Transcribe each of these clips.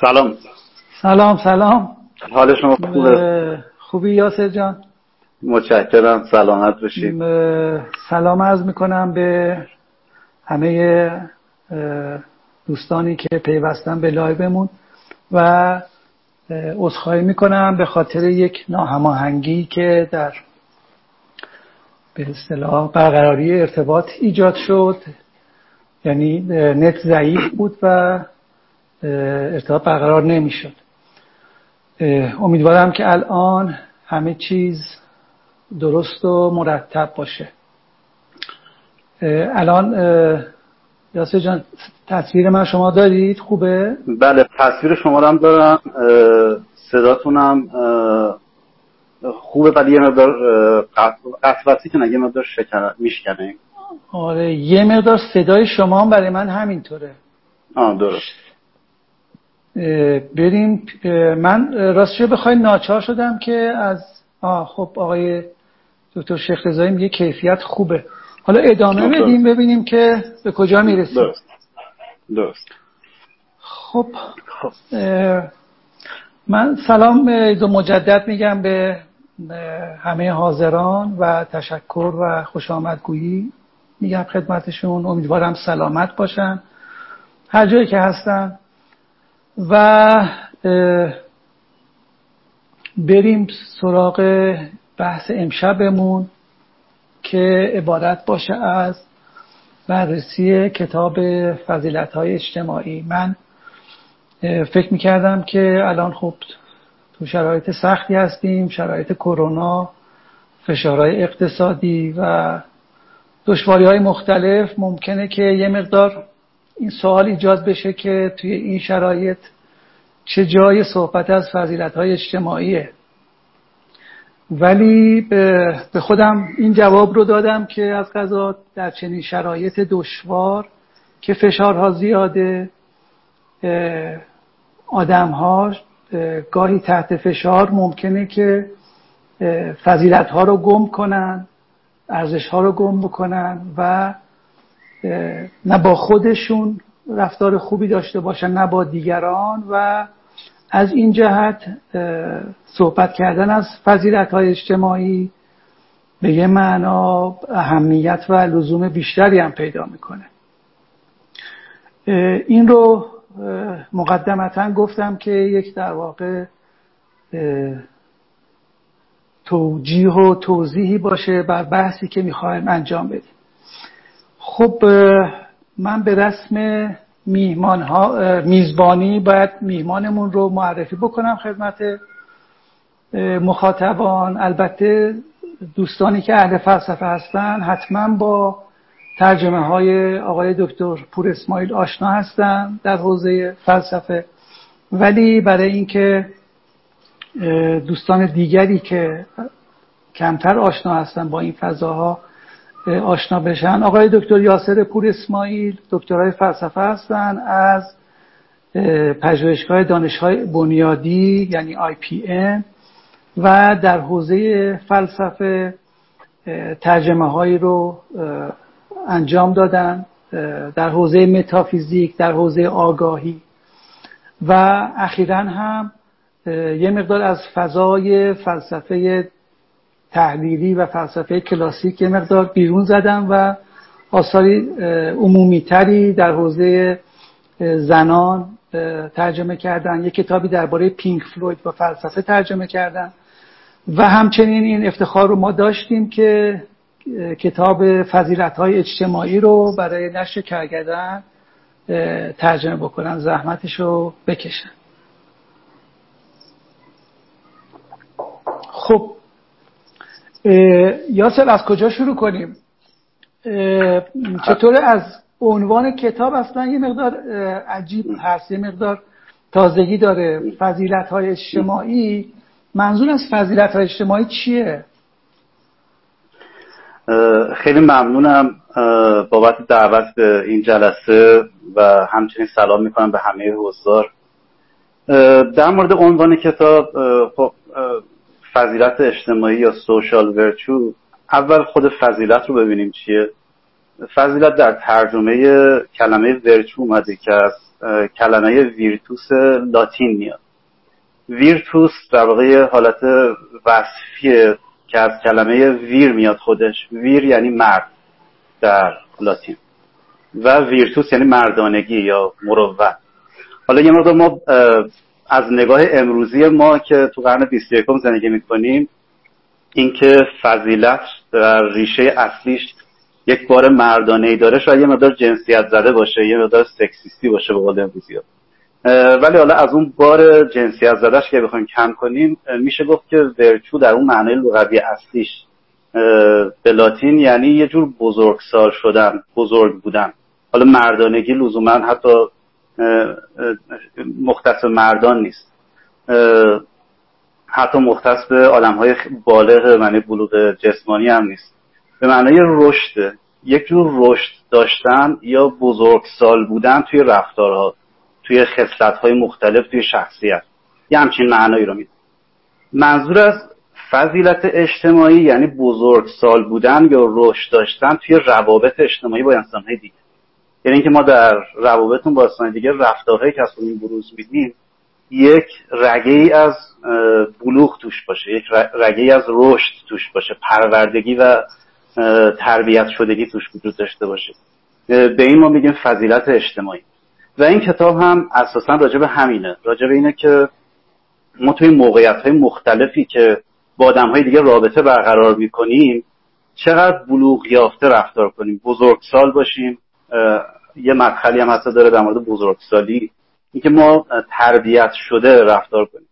سلام. سلام سلام. حال شما خوبه؟ خوبی یاسر جان؟ متشکرم سلامت باشید سلام عرض می‌کنم به همه دوستانی که پیوستن به لایومون و عذرخواهی می‌کنم به خاطر یک ناهماهنگی که در به اصطلاح برقراری ارتباط ایجاد شد. یعنی نت ضعیف بود و ارتباط برقرار نمی‌شد. امیدوارم که الان همه چیز درست و مرتب باشه. الان یاسر جان تصویر من شما دارید؟ خوبه؟ بله تصویر شما رو هم دارم. صداتونم خوبه ولی یه مقدار قطع که یه مقدار میشکنه. آره یه مقدار صدای شما هم برای من همینطوره. آه درست. بریم من راستش بخوای ناچار شدم که از آه خب آقای دکتر شیخ رضایی میگه کیفیت خوبه. حالا ادامه بدیم ببینیم که به کجا می‌رسیم. درست. درست. خب من سلام دو مجدد میگم به همه حاضران و تشکر و خوش آمدگویی میگم خدمتشون. امیدوارم سلامت باشن. هر جایی که هستن و بریم سراغ بحث امشبمون که عبارت باشه از بررسی کتاب فضیلت های اجتماعی. من فکر می‌کردم که الان خب تو شرایط سختی هستیم شرایط کرونا فشارهای اقتصادی و دشواری های مختلف. ممکنه که یه مقدار این سوال ایجاد بشه که توی این شرایط چه جای صحبت از فضیلت های اجتماعیه. ولی به خودم این جواب رو دادم که از قضا در چنین شرایط دشوار که فشارها زیاده آدم گاهی تحت فشار ممکنه که فضیلت ها رو گم کنن ارزش ها رو گم بکنن و نه با خودشون رفتار خوبی داشته باشن نه با دیگران. و از این جهت صحبت کردن از فضیلت های اجتماعی به یه معنا اهمیت و لزوم بیشتری هم پیدا می‌کنه. این رو مقدمتا گفتم که یک در واقع توجیه و توضیحی باشه بر بحثی که می‌خوایم انجام بدیم. خب من به رسم میهمان ها میزبانی باید میهمانمون رو معرفی بکنم خدمت مخاطبان. البته دوستانی که اهل فلسفه هستن حتما با ترجمه های آقای دکتر پور اسماعیل آشنا هستن در حوزه فلسفه. ولی برای اینکه دوستان دیگری که کمتر آشنا هستن با این فضاها آشنا بشن. آقای دکتر یاسر پور اسماعیل دکترای فلسفه هستن. از پژوهشگاه دانشهای بنیادی یعنی IPM و در حوزه فلسفه ترجمه هایی رو انجام دادن در حوزه متافیزیک در حوزه آگاهی. و اخیرا هم یه مقدار از فضای فلسفه تحلیلی و فلسفه کلاسیک یه مقدار بیرون زدم و آثاری عمومیتری در حوزه زنان ترجمه کردن. یه کتابی درباره پینک فلوید و فلسفه ترجمه کردن و همچنین این افتخار رو ما داشتیم که کتاب فضیلت های اجتماعی رو برای نشر کرگدن ترجمه بکنن زحمتش رو بکشن خب یاسر از کجا شروع کنیم؟ چطور از عنوان کتاب؟ اصلا یه مقدار عجیب هست. یه مقدار تازگی داره. فضیلت های اجتماعی. منظور از فضیلت های اجتماعی چیه؟ خیلی ممنونم بابت دعوت به این جلسه و همچنین سلام می‌کنم به همه حضار. در مورد عنوان کتاب خب فضیلت اجتماعی یا سوشال ورچو اول خود فضیلت رو ببینیم چیه. فضیلت در ترجمه کلمه ورچو اومده که از کلمه ویرتوس لاتین میاد. ویرتوس در واقع حالت وصفیه که از کلمه ویر میاد خودش. ویر یعنی مرد در لاتین. و ویرتوس یعنی مردانگی یا مروت. حالا یه مقدار ما از نگاه امروزی ما که تو قرن 21 زندگی می‌کنیم اینکه فضیلت در ریشه اصلیش یک بار مردانه ای داره شاید یه مقدار جنسیت زده باشه یه مقدار سکسیستی باشه به قول امروزی ولی حالا از اون بار جنسیت زدهش که بخوایم کم کنیم میشه گفت که ورچو در اون معنای لغوی اصلیش به لاتین یعنی یه جور بزرگسال شدن بزرگ بودن. حالا مردانگی لزوما حتی مختص مردان نیست. حتی مختص به آدم های بالغ معنی بلوغ جسمانی هم نیست. به معنای رشد یک جور رشد داشتن یا بزرگسال بودن توی رفتارها توی خصلت های مختلف توی شخصیت. یه همچین معنایی رو میده منظور از فضیلت اجتماعی یعنی بزرگسال بودن یا رشد داشتن توی روابط اجتماعی با انسانهای دیگه. یعنی اینکه ما در روابطمون با انسان دیگه رفتارهایی که از خودمون بروز میدیم یک رگه ای از بلوغ توش باشه یک رگه ای از رشد توش باشه پروردگی و تربیت شدگی توش وجود داشته باشه. به این ما میگیم فضیلت اجتماعی. و این کتاب هم اساسا راجع به همینه. راجع به اینه که ما توی موقعیت های مختلفی که با آدم های دیگه رابطه برقرار می‌کنیم چقدر بلوغ یافته رفتار کنیم. بزرگسال باشیم یه مدخلی هم حتی داره در مورد بزرگسالی اینکه ما تربیت شده رفتار کنیم.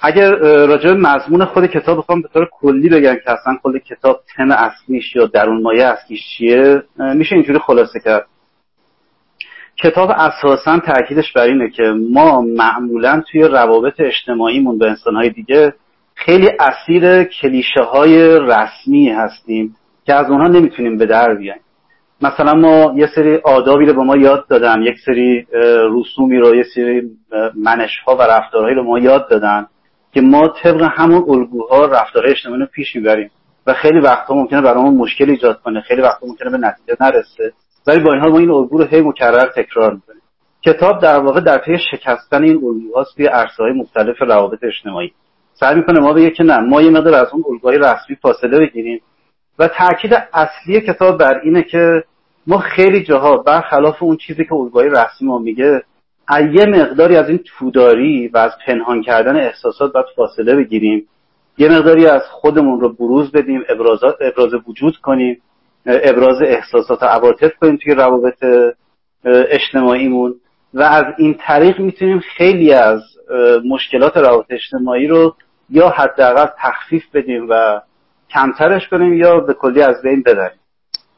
اگر راجع مضمون خود کتاب بخوام به طور کلی بگم که اصلا خود کتاب تم اصلیش یا درون مایه اصلیش چیه میشه اینجوری خلاصه کرد. کتاب اساسا تاکیدش بر اینه که ما معمولا توی روابط اجتماعیمون به انسانهای دیگه خیلی اسیر کلیشه های رسمی هستیم. که از اونها نمی‌تونیم به در بیایم. مثلا ما یه سری آدابی رو به ما یاد دادن یک سری رسومی رو یه سری منش ها و رفتارهایی رو ما یاد دادن که ما طبق همون الگوها رفتار اجتماعی رو پیش می‌بریم. و خیلی وقتا ممکنه برامون مشکل ایجاد کنه خیلی وقتا ممکنه به نتیجه نرسه. ولی با این حال ما این الگو رو هی مکرر تکرار می‌کنیم. کتاب در واقع در پی شکستن این الگوهاست توی عرصه‌های مختلف روابط اجتماعی. سعی می‌کنه ما بگه که نه ما یه مقدار از اون الگوهای رسمی فاصله بگیریم. و تاکید اصلی کتاب بر اینه که ما خیلی جاها برخلاف اون چیزی که الگوهای رسمی ما میگه یه مقداری از این توداری و از پنهان کردن احساسات باید فاصله بگیریم. یه مقداری از خودمون رو بروز بدیم ابرازات ابراز وجود کنیم ابراز احساسات و عواطف کنیم توی روابط اجتماعیمون. و از این طریق می‌تونیم خیلی از مشکلات روابط اجتماعی رو یا حداقل تخفیف بدیم و کمترش کنیم یا به کلی از بین ببریم؟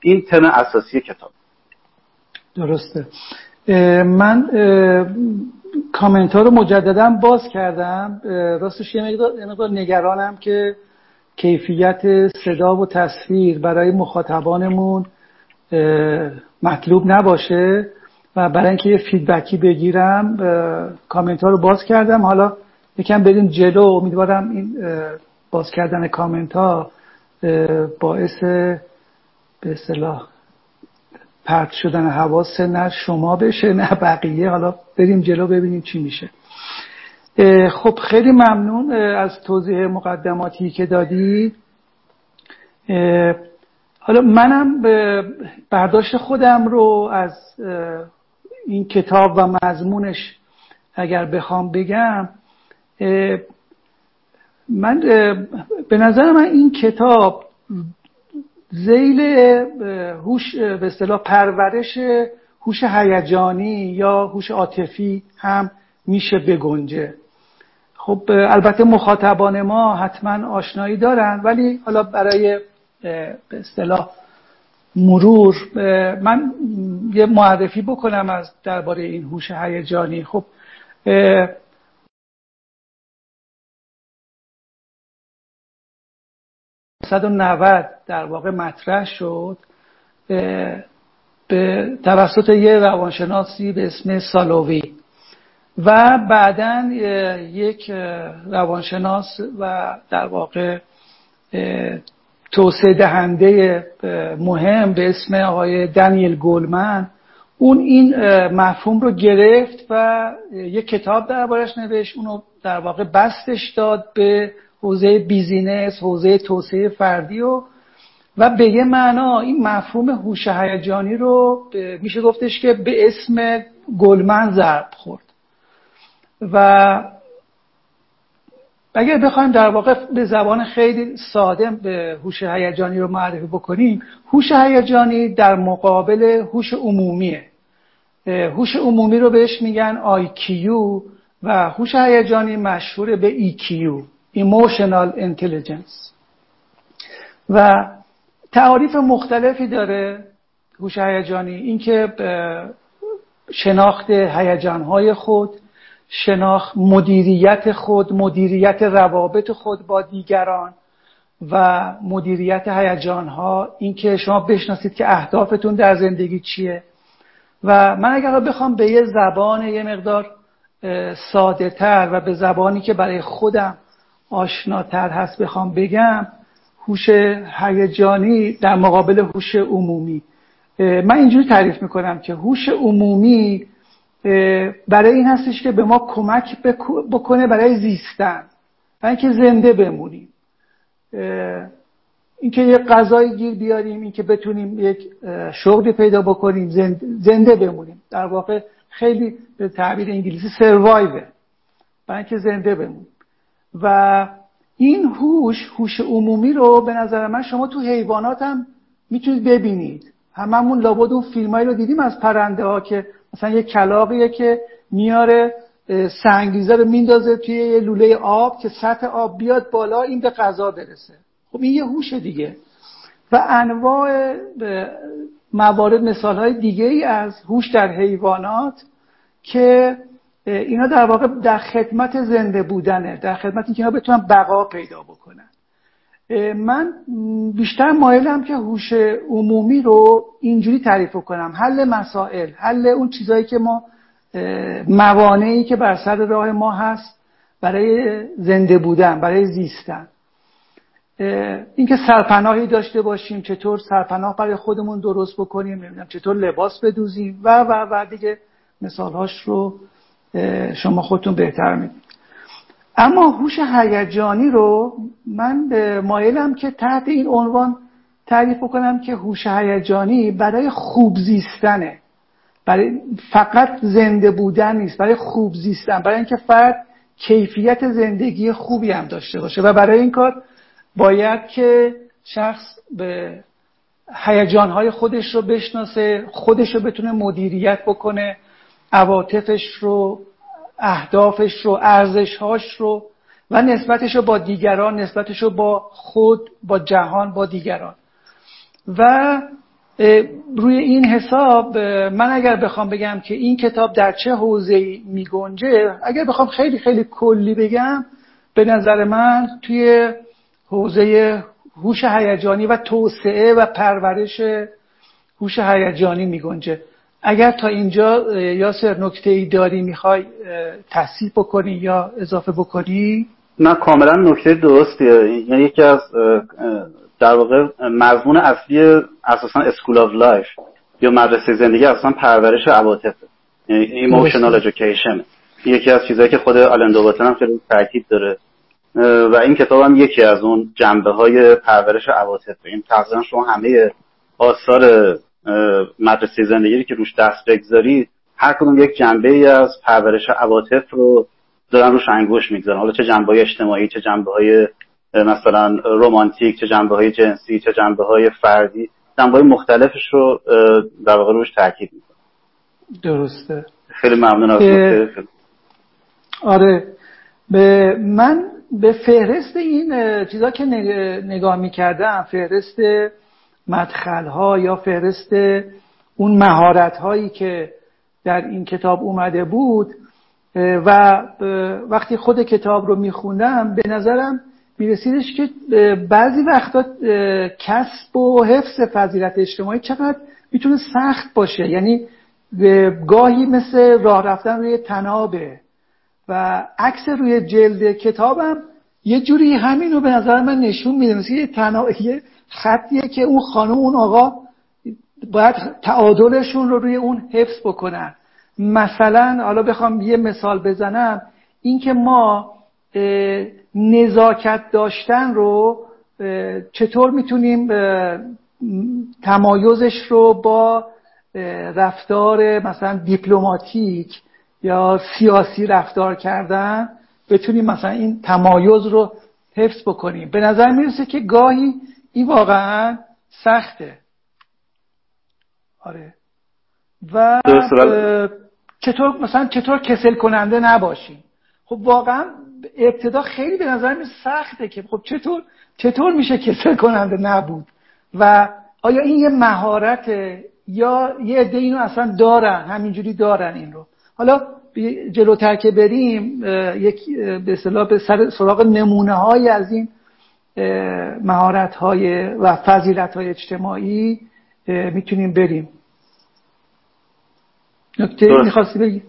این تم اساسی کتاب. درسته. من کامنت ها رو مجددا باز کردم. راستش یه مقدار نگرانم که کیفیت صدا و تصویر برای مخاطبانمون مطلوب نباشه و برای اینکه یه فیدبکی بگیرم کامنت ها رو باز کردم. حالا یکم بریم جلو. امیدوارم این باز کردن کامنت ها باعث به اصطلاح پرت شدن حواس نه شما بشه نه بقیه. حالا بریم جلو ببینیم چی میشه. خب خیلی ممنون از توضیح مقدماتی که دادی. حالا منم برداشت خودم رو از این کتاب و مضمونش اگر بخوام بگم من به نظر من این کتاب زیل هوش به اصطلاح پرورش هوش هیجانی یا هوش عاطفی هم میشه بگنجه. خب البته مخاطبان ما حتما آشنایی دارن ولی حالا برای به اصطلاح مرور من یه معرفی بکنم از درباره این هوش هیجانی. خب 190 در واقع مطرح شد به توسط یه روانشناسی به اسم سالووی. و بعدا یک روانشناس و در واقع توسعه دهنده مهم به اسم آقای دنیل گولمن اون این مفهوم رو گرفت و یک کتاب دربارش نوشت اونو در واقع بستش داد به حوزه بیزینس حوزه توسعه فردی و و به یه معنا این مفهوم هوش هیجانی رو میشه گفتش که به اسم گلمن ضرب خورد. و اگر بخوایم در واقع به زبان خیلی ساده به هوش هیجانی رو معرفی بکنیم هوش هیجانی در مقابل هوش عمومیه. هوش عمومی رو بهش میگن IQ و هوش هیجانی مشهور به EQ Emotional Intelligence. و تعاریف مختلفی داره هوش هیجانی اینکه شناخت هیجانهای خود شناخت مدیریت خود مدیریت روابط خود با دیگران و مدیریت هیجانها. اینکه شما بشناسید که اهدافتون در زندگی چیه. و من اگر بخوام به یه زبان یه مقدار ساده تر و به زبانی که برای خودم آشناتر هست بخوام بگم هوش هیجانی در مقابل هوش عمومی. من اینجوری تعریف می‌کنم که هوش عمومی برای این هستش که به ما کمک بکنه برای زیستن. برای اینکه زنده بمونیم. اینکه یه غذای گیر بیاریم اینکه بتونیم یک شغلی پیدا بکنیم زنده بمونیم. در واقع خیلی به تعبیر انگلیسی سروایوه برای اینکه زنده بمونیم. و این هوش هوش عمومی رو به نظر من شما تو حیوانات هم می‌تونید ببینید. هممون لابد اون فیلمایی رو دیدیم از پرنده ها که مثلا یه کلاقیه که میاره سنگریزه رو میندازه توی یه لوله آب که سطح آب بیاد بالا این به غذا برسه. خب این یه هوش دیگه. و انواع موارد مثال های دیگه ای از هوش در حیوانات که اینا در واقع در خدمت زنده بودنه در خدمت اینکه اینا بتونن بقا پیدا بکنن. من بیشتر مایلم که هوش عمومی رو اینجوری تعریف کنم. حل مسائل حل اون چیزهایی که ما موانعی که بر سر راه ما هست برای زنده بودن برای زیستن. اینکه سرپناهی داشته باشیم چطور سرپناه برای خودمون درست بکنیم نمی‌دونم چطور لباس بدوزیم و و و دیگه مثالهاش رو شما خودتون بهتر می‌دونید. اما هوش هیجانی رو من مایلم که تحت این عنوان تعریف کنم که هوش هیجانی برای خوب زیستنه. برای فقط زنده بودن نیست برای خوب زیستن برای اینکه فرد کیفیت زندگی خوبی هم داشته باشه. و برای این کار باید که شخص به هیجانهای خودش رو بشناسه خودش رو بتونه مدیریت بکنه. عواطفش رو اهدافش رو ارزشهاش رو و نسبتش رو با دیگران نسبتش رو با خود با جهان با دیگران. و روی این حساب من اگر بخوام بگم که این کتاب در چه حوزه‌ای میگنجه اگر بخوام خیلی خیلی کلی بگم به نظر من توی حوزه هوش هیجانی و توسعه و پرورش هوش هیجانی می‌گنجه. اگر تا اینجا یاسر نکته ای داری می‌خوای تصحیح بکنی یا اضافه بکنی؟ نه کاملا نکته درستیه یعنی یکی از در واقع مضمون اصلی اساسا School of Life یا مدرسه زندگی اصلا پرورش عواطف یعنی ایموشنال education. یکی از چیزهایی که خود آلن دوباتن هم خیلی تاکید داره. و این کتاب هم یکی از اون جنبه های پرورش عواطف. این تقریبا شما همه آثار مدرسه زندگی که روش دست بگذارید هر کدوم یک جنبه ای از پرورش عواطف رو دارن روش انگوش می‌گذارن. حالا چه جنبه های اجتماعی چه جنبه های مثلا رومانتیک چه جنبه های جنسی چه جنبه های فردی جنبه های مختلفش رو در واقع روش تاکید می‌کنه درسته. خیلی ممنون از آره. به من به فهرست این چیزا که نگاه می‌کردم فهرست مدخل ها یا فهرست اون مهارت هایی که در این کتاب اومده بود و وقتی خود کتاب رو میخوندم به نظرم میرسیدش که بعضی وقتا کسب و حفظ فضیلت اجتماعی چقدر می‌تونه سخت باشه. یعنی گاهی مثل راه رفتن روی تنابه و عکس روی جلد کتابم یه جوری همین رو به نظر من نشون میده. مثل یه, تنا... یه خطیه که اون خانم اون آقا باید تعادلشون رو روی اون حفظ بکنن. مثلا حالا بخوام یه مثال بزنم اینکه ما نزاکت داشتن رو چطور می‌تونیم تمایزش رو با رفتار مثلا دیپلماتیک یا سیاسی رفتار کردن بتونیم مثلا این تمایز رو حفظ بکنیم. به نظر می‌رسه که گاهی این واقعا سخته. آره. و چطور مثلا چطور کسل کننده نباشیم؟ خب واقعا ابتدا خیلی به نظر می سخته که خب چطور چطور میشه کسل کننده نبود؟ و آیا این یه مهارته یا یه عده اینو اصلا دارن همینجوری دارن این رو؟ حالا جلوتر که بریم یک به اصطلاح به سراغ نمونه های از این مهارت های و فضیلت های اجتماعی می‌تونیم بریم. نکته می‌خواستی بگی؟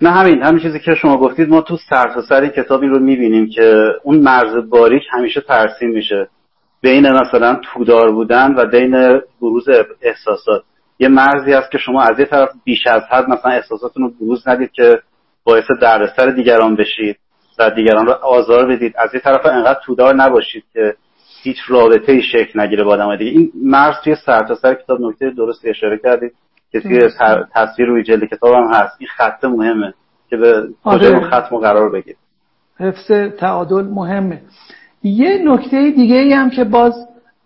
نه همین همین چیزی که شما گفتید ما تو سر تا سر کتابی رو می‌بینیم که اون مرز باریک همیشه ترسیم میشه. بین مثلا تودار بودن و بین بروز احساسات. یه مرزی هست که شما از یه طرف بیش از حد مثلا احساساتتون رو بروز ندید که باعث دردسر دیگران بشید. و دیگران رو آزار بدید. از یه طرف انقدر تودار نباشید که هیچ رابطه ای شکل نگیره با آدم دیگه. این مرز توی سر تا سر کتاب نکته درستی اشاره کردید که توی تصویر روی جلد کتاب هم هست. این خط مهمه که به کجا آره. خط قرار بگیر حفظ تعادل مهمه. یه نکته دیگه ای هم که باز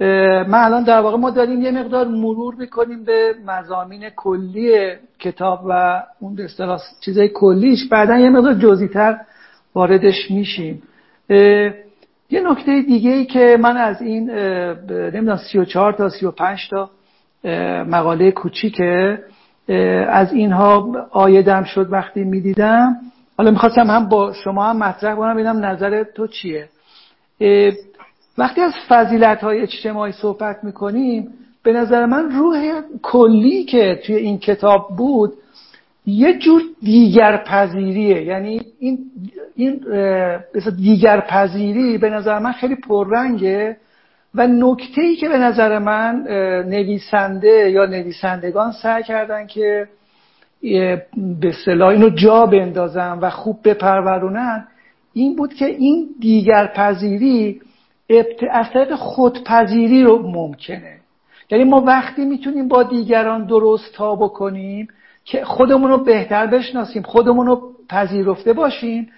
من الان در واقع ما داریم یه مقدار مرور می‌کنیم به مزامین کلی کتاب و اون اصطلاح چیزای کلیش. بعدا یه مقدار جزئی‌تر واردش میشیم. یه نکته دیگه ای که من از این نمی‌دونم 34 تا 35 تا مقاله کوچیکه. از اینها آیدم شد وقتی می‌دیدم. حالا می‌خواستم هم با شما هم مطرح کنم ببینم نظر تو چیه. وقتی از فضیلت های اجتماعی صحبت می‌کنیم به نظر من روح کلی که توی این کتاب بود یه جور دیگر پذیریه یعنی این, این دیگر پذیری به نظر من خیلی پررنگه و نکته ای که به نظر من نویسنده یا نویسندگان سعی کردن که به صلاح اینو جا بندازن و خوب بپرورونن این بود که این دیگر پذیری از طریق خودپذیری رو ممکنه. یعنی ما وقتی می‌تونیم با دیگران درست تا بکنیم که خودمون رو بهتر بشناسیم خودمون رو پذیرفته باشیم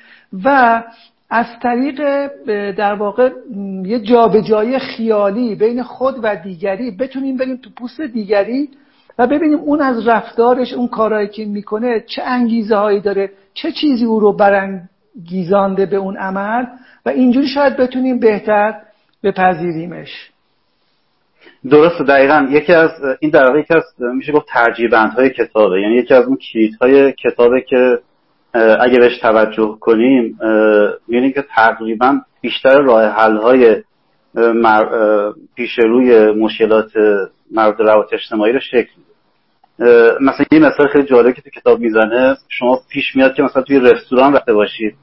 و از طریق در واقع یه جابجایی خیالی بین خود و دیگری بتونیم بریم تو پوست دیگری و ببینیم اون از رفتارش اون کارهایی که می‌کنه چه انگیزه هایی داره چه چیزی او رو برانگیزانده به اون عمل و اینجوری شاید بتونیم بهتر بپذیریمش. درسته دقیقا. یکی از این در واقع از میشه گفت های کتابه. یعنی یکی از اون های کتابه که اگه بهش توجه کنیم می‌بینیم که تقریبا بیشتر راه حل های پیش روی مشکلات مرد روابط اجتماعی رو شکل مثلا یه مثال خیلی جالبی که تو کتاب می‌زنه. شما پیش میاد که مثلا توی رستوران رفته باشید.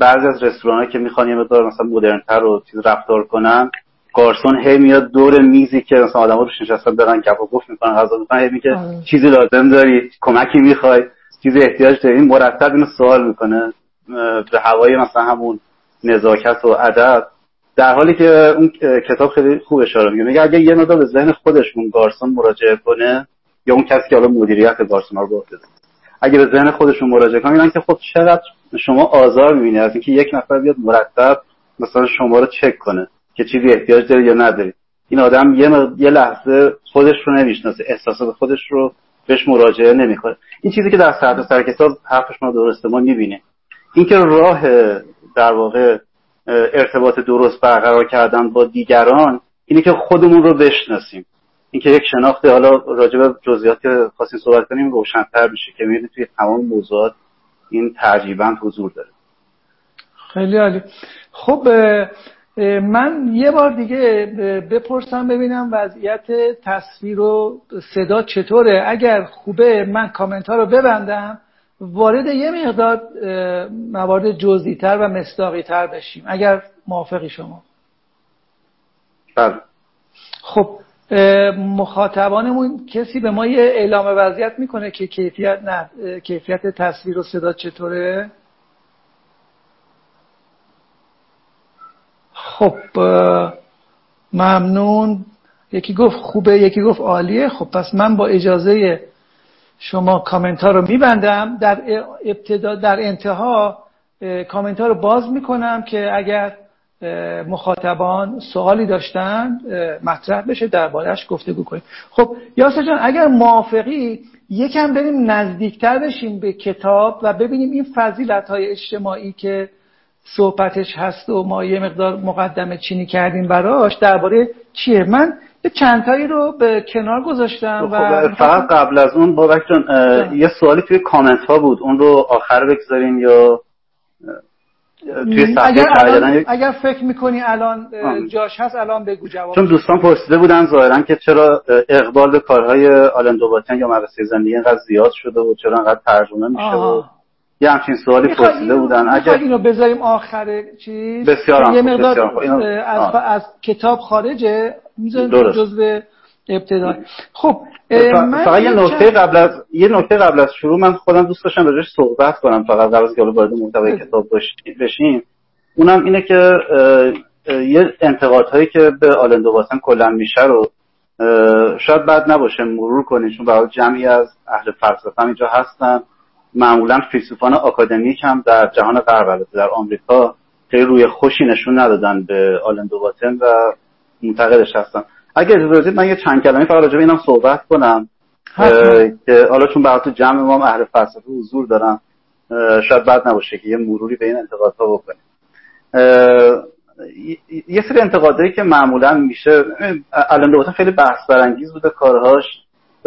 بعضی از رستوران که می‌خوان یه مقدار مثلا مدرنتر رو چیز رفتار کنن گارسون هی میاد دور میزی که مثلا آدم‌ها روش نشستن دارن کف و گفت می‌کنن غذا می‌کنن هی میگه آره. چیزی لازم داری؟ کمکی می‌خوای؟ چیزی احتیاج داری؟ این مرتب اینو سوال می‌کنه. به هوای مثلا همون نزاکت و ادب. در حالی که اون کتاب خیلی خوب اشاره میگه میگه اگه یه مقدار به ذهن خودشون گارسون مراجعه کنه یا اون کسی که حالا مدیریت گارسون رو اگه به ذهن خودشون مراجعه کنن که خب چقدر شما آزار می‌بینید از اینکه یک نفر بیاد مرتب مثلا شما رو چک کنه. که چیزی احتیاج داری یا نداری این آدم یه, یه لحظه خودش رو نمی‌شناسه احساسات خودش رو بهش مراجعه نمی‌کنه. این چیزی که در سر سر کتاب حرفش ما درسته ما می‌بینیم. اینکه راه در واقع ارتباط درست برقرار کردن با دیگران اینه که خودمون رو بشناسیم. اینکه یک شناخت حالا راجع به جزئیات که خواستیم صحبت کنیم روشنتر میشه که می‌بینید توی تمام موضوعات این ترجیبا حضور داره. خیلی عالی. خب من یه بار دیگه بپرسم ببینم وضعیت تصویر و صدا چطوره. اگر خوبه من کامنت ها رو ببندم وارد یه مقدار موارد جزئی‌تر و مصداقی‌تر بشیم. اگر موافقی شما. بله. خب مخاطبانمون کسی به ما یه اعلام وضعیت می‌کنه که کیفیت نه کیفیت تصویر و صدا چطوره؟ خب ممنون. یکی گفت خوبه یکی گفت عالیه. خب پس من با اجازه شما کامنت ها رو میبندم. در ابتدا در انتها کامنت ها رو باز می‌کنم که اگر مخاطبان سوالی داشتن مطرح بشه دربارهش گفتگو کنیم. خب یاسر جان اگر موافقی یکم بریم نزدیکتر بشیم به کتاب و ببینیم این فضیلت های اجتماعی که صحبتش هست و ما یه مقدار مقدمه چینی کردیم براش درباره چیه؟ من یه چندتایی رو به کنار گذاشتم و خب، فقط قبل از اون بابک جان یه سوالی توی کامنت ها بود. اون رو آخر بگذاریم یا توی اگر, الان، اگر فکر می‌کنی الان جاش هست الان بگو جواب. چون دوستان پرسیده بودن ظاهرا که چرا اقبال به کارهای آلن دوباتن یا مدرسه زندگی اینقدر زیاد شده و چرا انقدر ترجمه میشه و یه همچین سوالی پرسیده بودن. اگر اینو بذاریم آخر چیز؟ بسیار یه مقدار از, از کتاب خارجه؟ می‌ذاریم جزء ابتدا. خب فقط یه نکته قبل از یه نکته قبل از شروع من خودم دوست داشتم راجعش صحبت کنم. فقط قبل از که وارد محتوای کتاب بشیم. اونم اینه که یه انتقادهایی که به آلندو واسن کلا میشه رو شاید بد نباشه مرور کنید چون برای جمعی از اهل فلسفه هم اینجا هستن. معمولا فیلسوفان آکادمیک هم در جهان غرب در آمریکا خیلی روی خوشی نشون ندادن به آلندو واتن و منتقدش هستن. اگه اجازه بدید من یه چند کلمه فقط راجع به اینم صحبت کنم که حالا چون برای جمع ما اهل فلسفه حضور دارم شاید بد نباشه که یه مروری به این انتقادها بکنیم. یه سری انتقادهایی که معمولا میشه الان دوتا خیلی بحث برانگیز بوده کارهاش.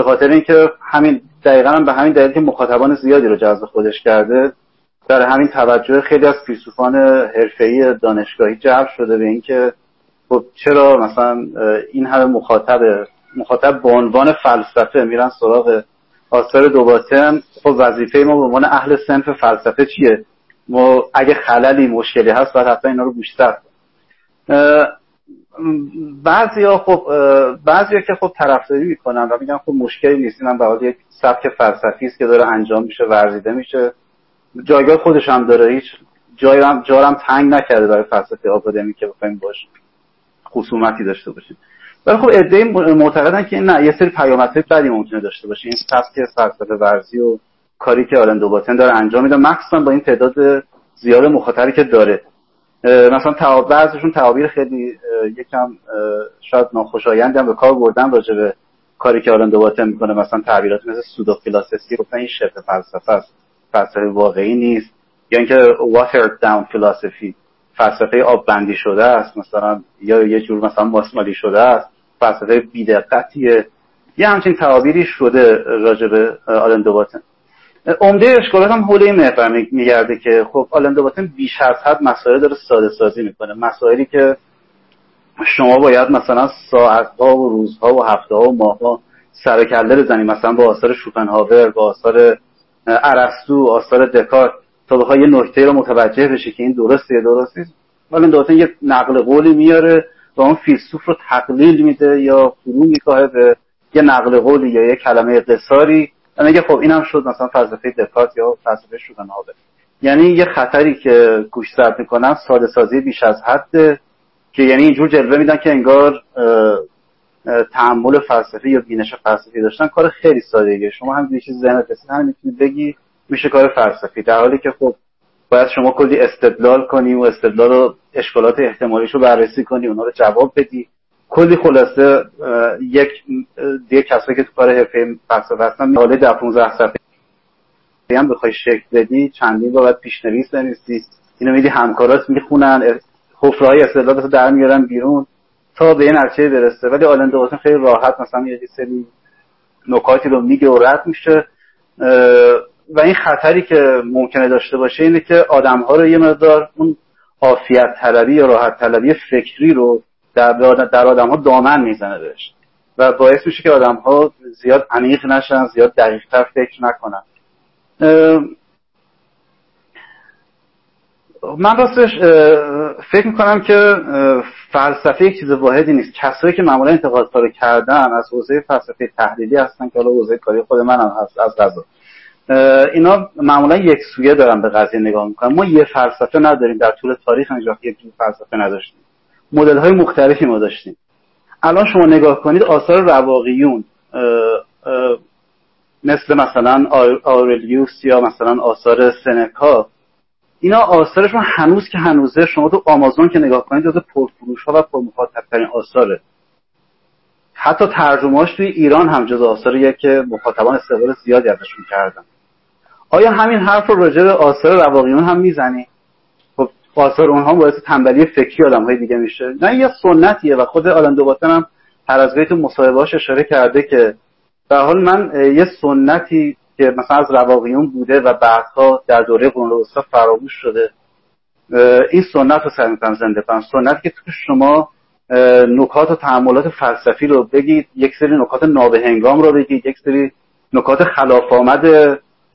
به خاطر اینکه همین دقیقا هم به همین دلیل که مخاطبان زیادی رو جذب خودش کرده در همین توجه خیلی از فیلسوفان حرفه‌ای دانشگاهی جلب شده به اینکه خب چرا مثلا این همه مخاطب مخاطب به عنوان فلسفه میرن سراغ آثار دوباتن خب وظیفه ما به عنوان اهل سنف فلسفه چیه؟ ما اگه خللی مشکلی هست باید حتما اینا رو گوشتر بعضیا خب بعضیا که خب طرفداری می‌کنن و میگن خب مشکلی نیست. اینم به یک سبک فلسفی است که داره انجام میشه ورزیده میشه. جایگاه خودش هم داره. هیچ جایرم جارم تنگ نکرده برای فلسفه آکادمی که بخوایم باش خصومتی داشته باشیم. ولی خب ایده معتقدن که نه یه سری پیامدهای بدی ممکنه داشته باشه. این سبک فلسفه ورزی و کاری که آلن دوباتن داره انجام میده. مخصوصا با این تعداد زیاد مخاطری که داره. مثلا بعضشون تعابیر خیلی یکم شاید ناخوشایندی هم به کار بردن راجع به کاری که آلن دوباتن می‌کنه. مثلا تعبیرات مثل سودو فیلاسفی گفتن این شبه فلسفه است. فلسفه واقعی نیست. یا اینکه watered down philosophy فلسفه آب بندی شده است. مثلا یا یه جور مثلا ماسمالی شده است. فلسفه بیدقتیه. یه همچین تعابیری شده راجع به آلن دوباتن عمده اشکالات هم حول این محور میگرده که خب آلن دوباتن بیش از حد مسائل داره ساده سازی می‌کنه. مسائلی که شما باید مثلا ساعتها و روزها و هفته ها و ماهها سر کله بزنی. مثلا با آثار شوپنهاور با آثار ارسطو آثار دکارت تا بخوای یه نکته رو متوجه بشه که این درسته یا درست نیست ولی دوتا یه نقل قولی میاره و اون فیلسوف رو تقلیل میده یا فرو میکاهه به یه نقل قولی یا یه کلمه قصاری میگه خب اینم شد مثلا فلسفه دکارت یا فلسفه شوپنهاور یعنی یه خطری که گوش زد می‌کنن ساده سازی بیش از حد که یعنی اینجور جلوه میدن که انگار تحمل فلسفی یا بینش فلسفی داشتن کار خیلی سادهیه شما هم چیز ذهنت رسید همین می‌تونی بگی میشه کار فلسفی. در حالی که خب باید شما کلی استدلال کنی و استدلال و اشکالات احتمالیش رو بررسی کنی اونا رو جواب بدی. کلی خلاصه یک دیگه کسایی که تو کار حرفه فلسفه هستن حالا در 15 صفحه هم بخوای شکل بدی چندین باید پیشنویس بنویسی. اینو میدی همکارات می‌خونن حفره های استدلال در میارن بیرون تا به این نتیجه برسه. ولی آلنده خیلی راحت مثلا یه سری نکاتی رو میگه و رد میشه. و این خطری که ممکنه داشته باشه اینه که آدم ها رو یه مقدار اون عافیت طلبی یا راحت طلبی فکری رو در, در آدم ها دامن می‌زنه بهش. و باعث میشه که آدم ها زیاد عمیق نشن زیاد دقیق تر فکر نکنن. من راستش فکر می‌کنم که فلسفه یک چیز واحدی نیست. کسایی که معمولا انتقاد رو کردن از حوزه فلسفه تحلیلی هستن که حالا حوزه کاری خود من هم هست از غذا. اینا معمولا یک سویه دارن به قضیه نگاه می‌کنن. ما یه فلسفه نداریم در طول تاریخ اینجا یک فلسفه نداشتیم. مدل های مختلفی ما داشتیم. الان شما نگاه کنید آثار رواقیون مثل مثلا آرلیوس یا مثلا آثار سنکا اینا آثارشون هنوز که هنوزه شما تو آمازون که نگاه کنید جز پرفروش ها و پرمخاطب ترین آثاره. حتی ترجمهاش توی ایران هم جز آثاریه که مخاطبان استقبال زیادی ازشون کردن. آیا همین حرف رو راجع به آثار رواقیون هم می‌زنی؟ آثار اونها باعث تنبلی فکری آدم های دیگه میشه. نه یه سنتیه و خود آلن دوباتن هم هر از تو مصاحبهاش اشاره کرده که به حال من یه سنتی که مثلا از رواقیون بوده و بعدها در دوره قرون وسطا فراموش شده این سنت رو سعی می‌کنم زنده کنم. سنت که تو شما نکات و تحملات فلسفی رو بگید یک سری نکات نابهنگام رو بگید یک سری نکات خلاف آمد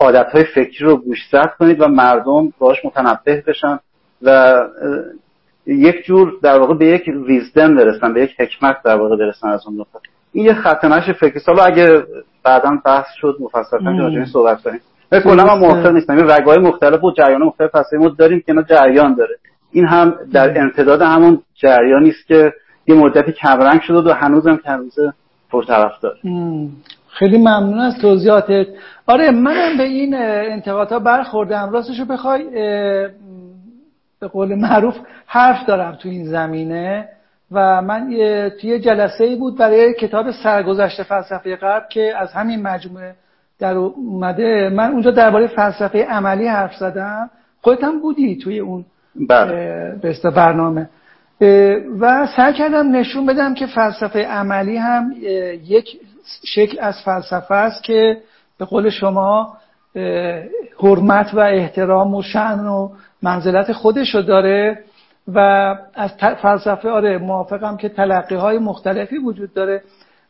عادت های فکری رو گوشزد کنید و مردم باش متنبه بشن. و یک جور در واقع به یک ویزدم برسن به یک حکمت در واقع برسن از اون نکات این یه خط نش فکری. سال اگه بعدا بحث شد مفصل راجع صحبت کنیم. کلا من موافق نیستم این رگای مختلف و جریان مختلف فلسفی ما داریم که اینا جریان داره. این هم در امتداد همون جریانی است که یه مدتی کمرنگ شده و هنوزم که هنوز پرطرفدار. خیلی ممنون از توضیحاتت. آره منم به این انتقادها برخوردم. راستشو بخوای به قول معروف حرف دارم تو این زمینه و من توی جلسه ای بود برای کتاب سرگذشت فلسفه غرب که از همین مجموعه در اومده. من اونجا درباره فلسفه عملی حرف زدم. خودت هم بودی توی اون بله. به برنامه. و سعی کردم نشون بدم که فلسفه عملی هم یک شکل از فلسفه است که به قول شما حرمت و احترام و شن و منزلت خودشو داره و از فلسفه آره موافقم که تلقی های مختلفی وجود داره.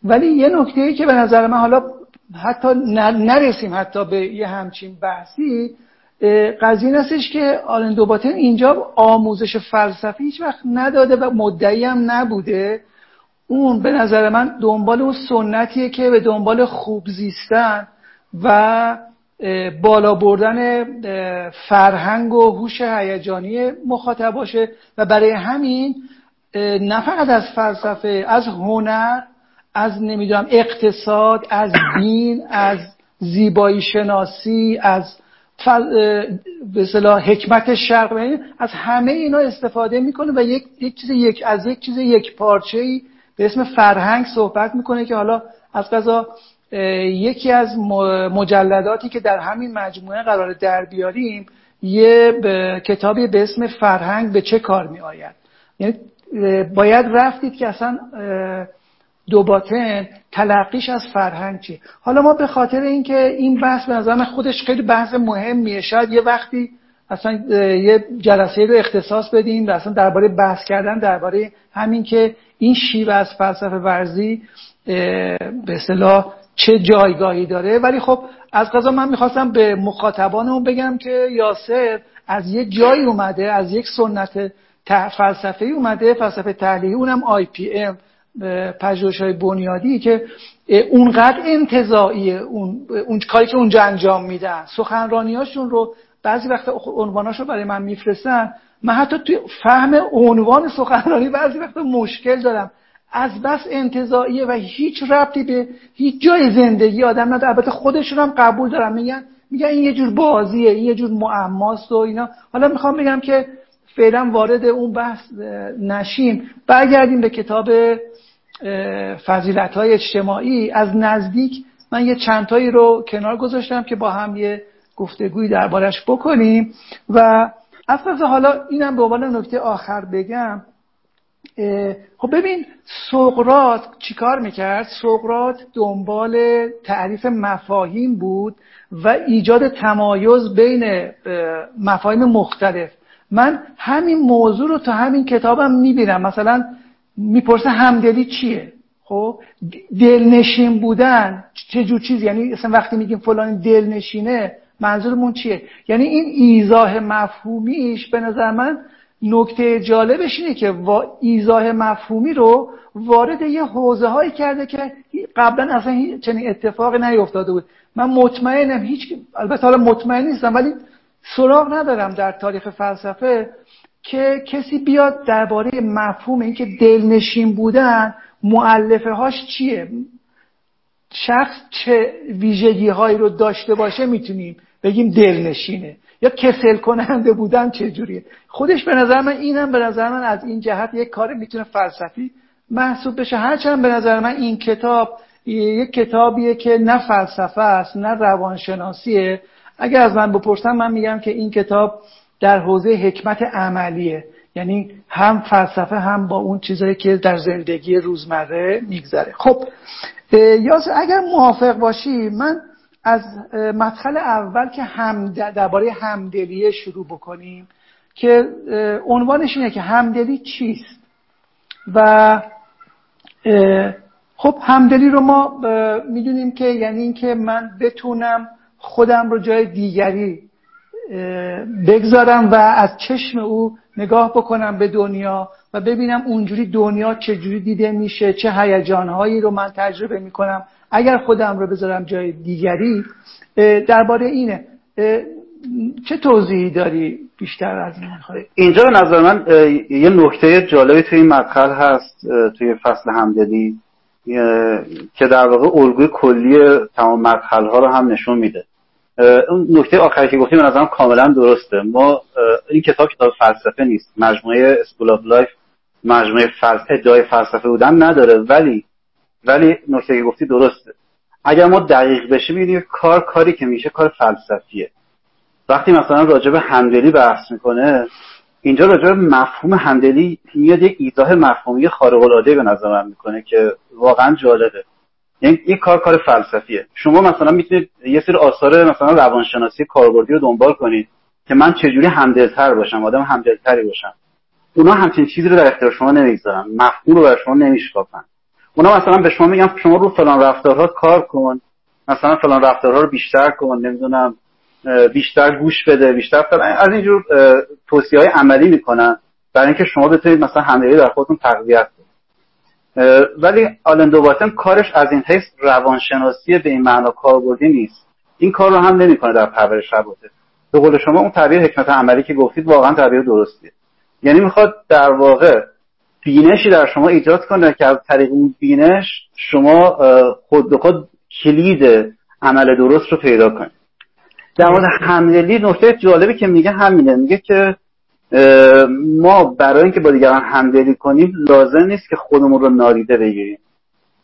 ولی یه نکته ای که به نظر من حالا حتی نرسیم حتی به یه همچین بحثی قضیه هستش که آلن دوباتن اینجا آموزش فلسفی هیچ وقت نداده و مدعی هم نبوده. اون به نظر من دنبال اون سنتیه که به دنبال خوب زیستن و بالا بردن فرهنگ و هوش هیجانی مخاطب باشه و برای همین نه فقط از فلسفه از هنر از نمی‌دونم اقتصاد از دین از زیبایی شناسی از به حکمت شرق یعنی از همه اینا استفاده می‌کنه و یک, یک چیز یک از یک چیز یک پارچه ای به اسم فرهنگ صحبت می‌کنه که حالا از قضا یکی از مجلداتی که در همین مجموعه قرار در بیاریم یه کتابی به اسم فرهنگ به چه کار می آید یعنی باید رفتید که اصلا دوباتن تلقیش از فرهنگ چی حالا ما به خاطر اینکه این بحث به نظر خودش خیلی بحث مهمیه شاید یه وقتی اصلا یه جلسه رو اختصاص بدیم و اصلا درباره بحث کردن درباره همین که این شیوه از فلسفه ورزی به اصطلاح چه جایگاهی داره. ولی خب از قضا من می‌خواستم به مخاطبانمون بگم که یاسر از یه جایی اومده از یک سنت فلسفه اومده فلسفه تحلیلی اونم آی پی ام پژوهش های بنیادی که اونقدر انتظاییه اون, اون کاری که اونجا انجام میدن. سخنرانیاشون رو بعضی وقت عنواناشو برای من میفرستن. من حتی توی فهم عنوان سخنرانی بعضی وقت مشکل دارم. از بس انتظاییه و هیچ ربطی به هیچ جای زندگی آدم نداره. البته خودشون هم قبول دارم میگن میگن این یه جور بازیه این یه جور معماست و اینا. حالا می‌خوام بگم که فعلا وارد اون بحث نشیم. برگردیم به کتاب فضیلت های اجتماعی. از نزدیک من یه چندتایی رو کنار گذاشتم که با هم یه گفتگویی دربارش بکنیم. و از حالا اینم به عنوان نکته آخر بگم. خب ببین سقرات چیکار می‌کرد؟ سقرات دنبال تعریف مفاهیم بود و ایجاد تمایز بین مفاهیم مختلف. من همین موضوع رو تا همین کتابم می‌بینم. مثلا می‌پرسه همدلی چیه؟ خب دلنشین بودن چه جور چیز؟ یعنی اصلا وقتی میگیم فلان دلنشینه منظورمون چیه؟ یعنی این ایزاه مفهومیش به نظر من نکته جالبش اینه که ایزاه مفهومی رو وارد یه حوزه هایی کرده که قبلا اصلا چنین اتفاقی نیفتاده بود. من مطمئنم هیچ البته حالا مطمئن نیستم ولی سراغ ندارم در تاریخ فلسفه که کسی بیاد درباره مفهوم اینکه دلنشین بودن معلفه هاش چیه. شخص چه ویژگی هایی رو داشته باشه می‌تونیم بگیم دلنشینه. یا کسل کننده بودن چجوریه؟ خودش به نظر من اینم به نظر من از این جهت یک کار می‌تونه فلسفی محسوب بشه. هرچند به نظر من این کتاب یک کتابیه که نه فلسفه است نه روانشناسیه. اگر از من بپرسم من میگم که این کتاب در حوزه حکمت عملیه. یعنی هم فلسفه هم با اون چیزایی که در زندگی روزمره میگذره. خب یا اگر موافق باشی من از مدخل اول که هم درباره همدلیه شروع بکنیم که عنوانش اینه که همدلی چیست. و خب همدلی رو ما می‌دونیم که یعنی اینکه من بتونم خودم رو جای دیگری بگذارم و از چشم او نگاه بکنم به دنیا و ببینم اونجوری دنیا چجوری دیده میشه چه هیجانهایی رو من تجربه می‌کنم. اگر خودم رو بذارم جای دیگری درباره اینه چه توضیحی داری بیشتر از این؟ اینجا به نظر من یه نکته جالبی توی این مقال هست توی فصل همدلی که در واقع الگوی کلی تمام مقال ها رو هم نشون میده. اون نکته آخری که گفتیم به نظرم کاملا درسته. ما این کتاب کتاب فلسفه نیست. مجموعه School of Life مجموعه فلس... ادعای فلسفه بودن نداره ولی ولی نکته گفتی درسته. اگر ما دقیق بشیم می‌بینیم کار کاری که میشه کار فلسفیه. وقتی مثلا راجع به همدلی بحث می‌کنه اینجا راجع به مفهوم همدلی میاد یک ایضاح مفهومی خارق العاده به نظر من می‌کنه که واقعا جالبه. یعنی این کار کار فلسفیه. شما مثلا می‌تونید یه سری آثار مثلا روانشناسی کاربردی رو دنبال کنید که من چجوری همدلتر باشم آدم همدلتری باشم. اونا همچین چیزی رو در اختیار شما نمی‌گذارن. مفهوم رو برای شما نمیشکافن. اونا مثلا به شما میگن شما رو فلان رفتارها کار کن. مثلا فلان رفتارها رو بیشتر کن نمی‌دونم بیشتر گوش بده بیشتر فلان از اینجور توصیه های عملی می‌کنن برای اینکه شما بتونید مثلا همدلی در خودتون تقویت کنید. ولی آلن دوباتن کارش از این حیث روانشناسی به این معنا کاربردی نیست. این کار رو هم نمی‌کنه در پرورش رابطه به قول شما اون تعبیر حکمت عملی که گفتید واقعا تعبیر درستیه. یعنی می‌خواد در واقع بینشی در شما ایجاد کنه که از طریق اون بینش شما خود به خود کلید عمل درست رو پیدا کنید. در مورد همدلی نکته جالبی که میگه همینه. میگه که ما برای اینکه با دیگران همدلی کنیم لازم نیست که خودمون رو نادیده بگیریم.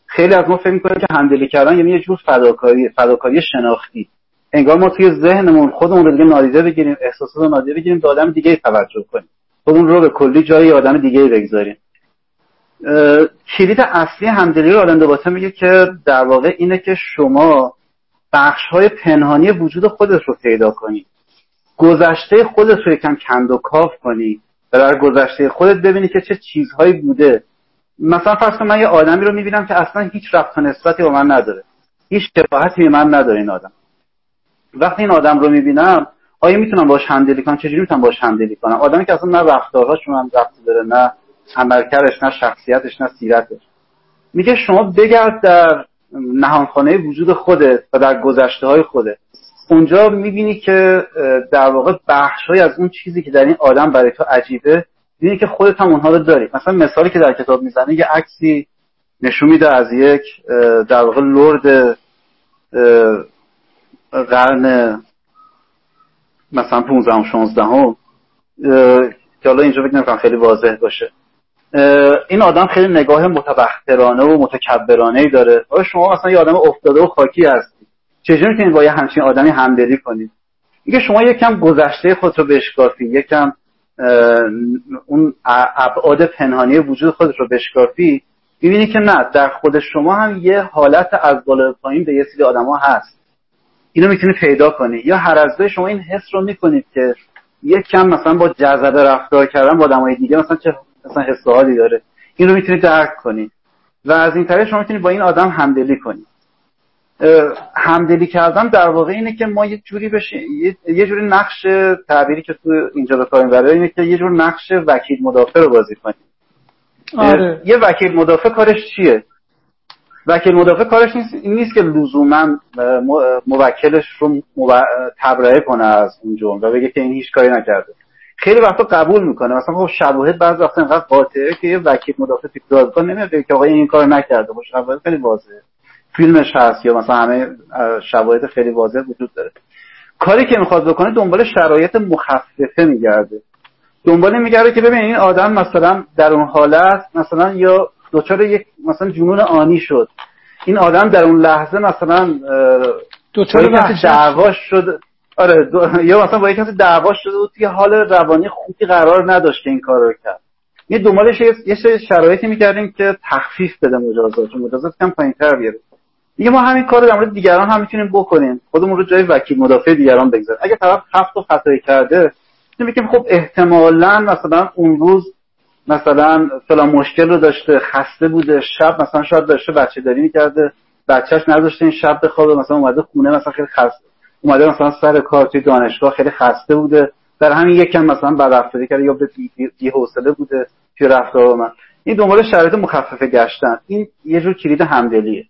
خیلی از ما فکر می‌کنیم که همدلی کردن یعنی یه جور فداکاری فداکاری شناختی. انگار ما توی ذهنمون خودمون رو دیگه نادیده بگیریم احساسات رو نادیده بگیریم به آدم دیگه توجه کنیم خودمون رو به کلی جای آدم دیگه بگذاریم. کلید اصلی همدلی رو آدم دوباره میگه که در واقع اینه که شما بخش های پنهانی وجود خودت رو پیدا کنی. گذشته خودت رو یکم کند و کاف کنی. و در گذشته خودت ببینی که چه چیزهایی بوده. مثلا فرض من یه آدمی رو می‌بینم که اصلا هیچ رفت و نسبتی با من نداره. هیچ شباهتی به من نداره این آدم. وقتی این آدم رو می‌بینم آیا می‌تونم باش همدلی کنم؟ چجوری می‌تونم باش همدلی کنم؟ آدمی که اصلا نه رفتارهاش من رفتی داره نه عملکردش نه شخصیتش نه سیرتش. میگه شما بگرد در نهانخانه وجود خودت و در گذشته های خودت. اونجا می‌بینی که در واقع بخشهایی از اون چیزی که در این آدم برای تو عجیبه می‌بینی که خودت هم اونها رو داری. مثلا مثالی که در کتاب می‌زنه یه عکسی نشون میده از یک در واقع لرد قرن مثلا 15 16 هم که حالا اینجا فکر خیلی واضح باشه. این آدم خیلی نگاه متبخترانه و متکبرانه ای داره. آیا شما مثلا یه آدم افتاده و خاکی هستی چجوری می‌تونید با یه همچین آدمی همدلی کنید؟ میگه شما یکم گذشته خود رو بشکافی یکم اون ابعاد پنهانی وجود خودت رو بشکافی می‌بینی که نه در خود شما هم یه حالت از بالا پایین به یه سری آدما هست. اینو می‌تونی پیدا کنی یا هر از شما این حس رو می‌کنید که یک کم مثلا با جذبه رفتار کردن با آدمای دیگه مثلا چه مثلا حس حالی داره. این رو می‌تونید درک کنید. و از این طریق شما می‌تونید با این آدم همدلی کنید. همدلی کردن در واقع اینه که ما یه جوری بشه یه جوری نقش تعبیری که تو اینجا به کار برای اینه که یه جور نقش وکیل مدافع رو بازی کنیم. آره. یه وکیل مدافع کارش چیه؟ وکیل مدافع کارش نیست این نیست که لزوما موکلش رو تبرئه کنه از اون جرم و بگه که این هیچ کاری نکرده. خیلی وقتا قبول می‌کنه. مثلا خب شواهد بعضی وقتا اینقدر قاطعه که یه وکیل مدافع دادگاه نمیاد که آقا این کار نکرده با شواهد خیلی واضحه. فیلمش هست یا مثلا همه شواهد خیلی واضح وجود داره. کاری که می‌خواد بکنه دنبال شرایط مخففه میگرده. دنبال میگرده که ببین این آدم مثلا در اون حالت مثلا یا دچار یک مثلا جنون آنی شد. این آدم در اون لحظه مثلا دچار دعواش شد. آره یا مثلا با یک کسی دعوا شده بود که حال روانی خوبی قرار نداشت این کار رو کرد. یه دنبالش یه سری شرایطی می‌کردیم که تخفیف بده مجازات مجازات کم پایینتر بیاره دیگه ما همین کار رو در مورد دیگران هم می‌تونیم بکنیم. خودمون رو جای وکیل مدافع دیگران بگذاریم. اگه طرف خفت و خطایی کرده میگیم خب احتمالا مثلا اون روز مثلا فلان مشکل رو داشته خسته بوده شب مثلا شاید داشته بچه داری می‌کرده بچهش نداشته این شب بخوابه مثلا اومده خونه مثلا خیلی خسته. اومده مثلا سر کار توی دانشگاه خیلی خسته بوده. در همین یکم مثلا بدرفتاری کرده یا به بی حوصله بوده توی رفتار من. این دنبال شرایط مخففه گشتن. این یه جور کلید همدلیه.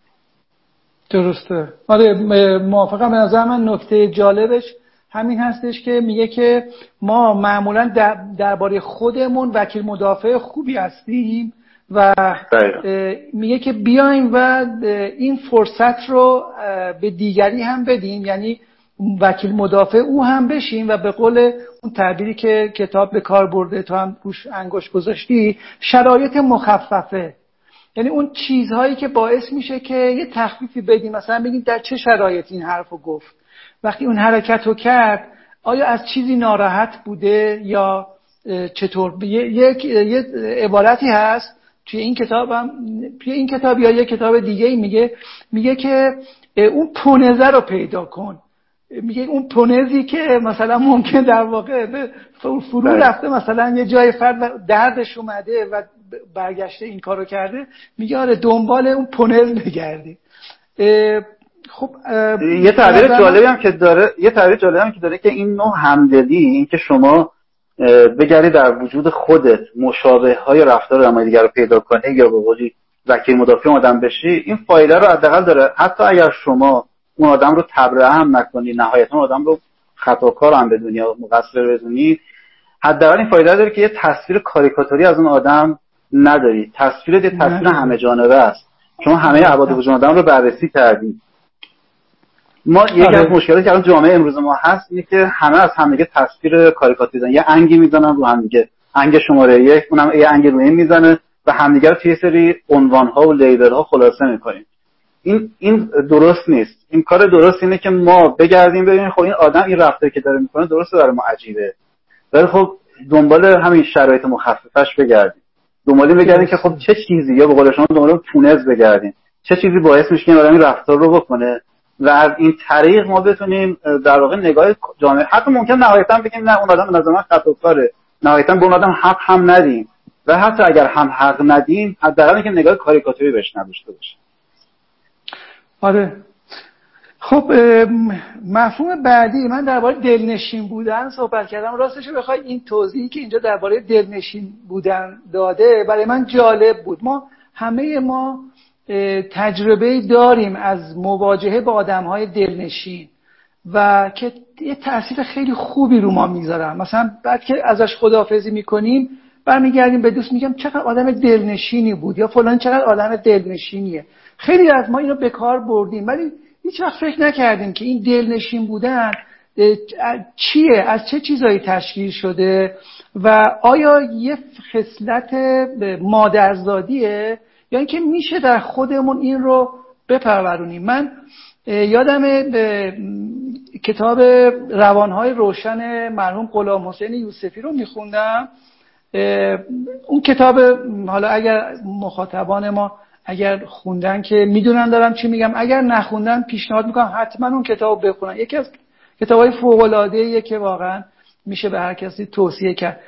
درسته. آره موافقم. به نظر من نکته جالبش همین هستش که میگه که ما معمولا درباره خودمون وکیل مدافع خوبی هستیم و میگه که بیایم و این فرصت رو به دیگری هم بدیم. یعنی وکیل مدافع او هم بشیم و به قول اون تعبیری که کتاب به کار برده تو هم روش انگوش گذاشتی شرایط مخففه. یعنی اون چیزهایی که باعث میشه که یه تخفیفی بدیم مثلا بگیم در چه شرایط این حرف رو گفت. وقتی اون حرکت رو کرد آیا از چیزی ناراحت بوده یا چطور؟ یک یه عبارتی هست توی این کتاب هم توی این کتاب یا یه کتاب دیگه میگه میگه که اون پونزه رو پیدا کن. میگه اون پونزی که مثلا ممکن در واقع به فرو بله. رفته مثلا یه جای فرد دردش اومده و برگشته این کارو کرده میگه آره دنبال اون پونز بگردی خب یه تعبیر جالبی هم که داره یه تعبیر جالبی هم که داره که این نوع همدلی این که شما بگردی در وجود خودت مشابه های رفتار آدم دیگر رو پیدا کنی یا به قولی وکیل مدافع آدم بشی این فایده رو حداقل داره حتی اگر شما اون آدم رو تبرئه هم نکنی نهایتا آدم رو خطاکار هم بدونی یا مقصر بدونی حداقل این فایده داره که یه تصویر کاریکاتوری از اون آدم نداری. تصویر یه تصویر همه جانبه است. شما همه عباد وجود آدم رو بررسی کردید ما یکی از آره. مشکلاتی که الان جامعه امروز ما هست اینه که همه از همدیگه تصویر کاریکاتوری یه انگی می‌زنن رو همدیگه انگ شماره یک اونم یه انگ روی این می‌زنه و همدیگه رو توی سری عنوان ها و لیبل ها خلاصه می‌کنیم. این این درست نیست. این کار درست اینه که ما بگردیم ببینیم خب این آدم این رفتاری که داره می‌کنه درسته برای ما عجیبه. ولی خب دنبال همین شرایط مخففش بگردیم. دنبال بگردیم که خب چه چیزی یا به قول شما دنبال پونز بگردیم. چه چیزی باعث میشه که این آدم این رفتار رو بکنه و از این طریق ما بتونیم در واقع نگاه جامعه حتی ممکن نهایتا بگیم نه اون آدم نظر من خطاکاره. نهایتا به اون آدم حق هم ندیم. و حتی اگر هم حق ندیم حداقل اینکه نگاه کاریکاتوری بهش نداشته باشه آره. خب مفهوم بعدی من درباره دلنشین بودن صحبت کردم. راستش بخوای این توضیحی که اینجا درباره دلنشین بودن داده برای من جالب بود. ما همه ما تجربه داریم از مواجهه با آدم های دلنشین و که یه تاثیر خیلی خوبی رو ما می‌ذارن. مثلا بعد که ازش خداحافظی می‌کنیم برمیگردیم به دوست میگم چقدر آدم دلنشینی بود یا فلان چقدر آدم دلنشینیه. خیلی از ما اینو به کار بردیم ولی هیچ وقت فکر نکردیم که این دلنشین بودن چیه؟ از چه چیزایی تشکیل شده؟ و آیا یه خصلت مادرزادیه؟ یا اینکه میشه در خودمون این رو بپرورونیم؟ من یادم کتاب روانهای روشن مرحوم غلام حسین یوسفی رو میخوندم. اون کتاب حالا اگر مخاطبان ما اگر خوندن که می‌دونن دارم چی میگم اگر نخوندن پیشنهاد می‌کنم حتما اون کتاب بخونن. یکی از کتاب های العاده که واقعا میشه به هر کسی توصیه کرد.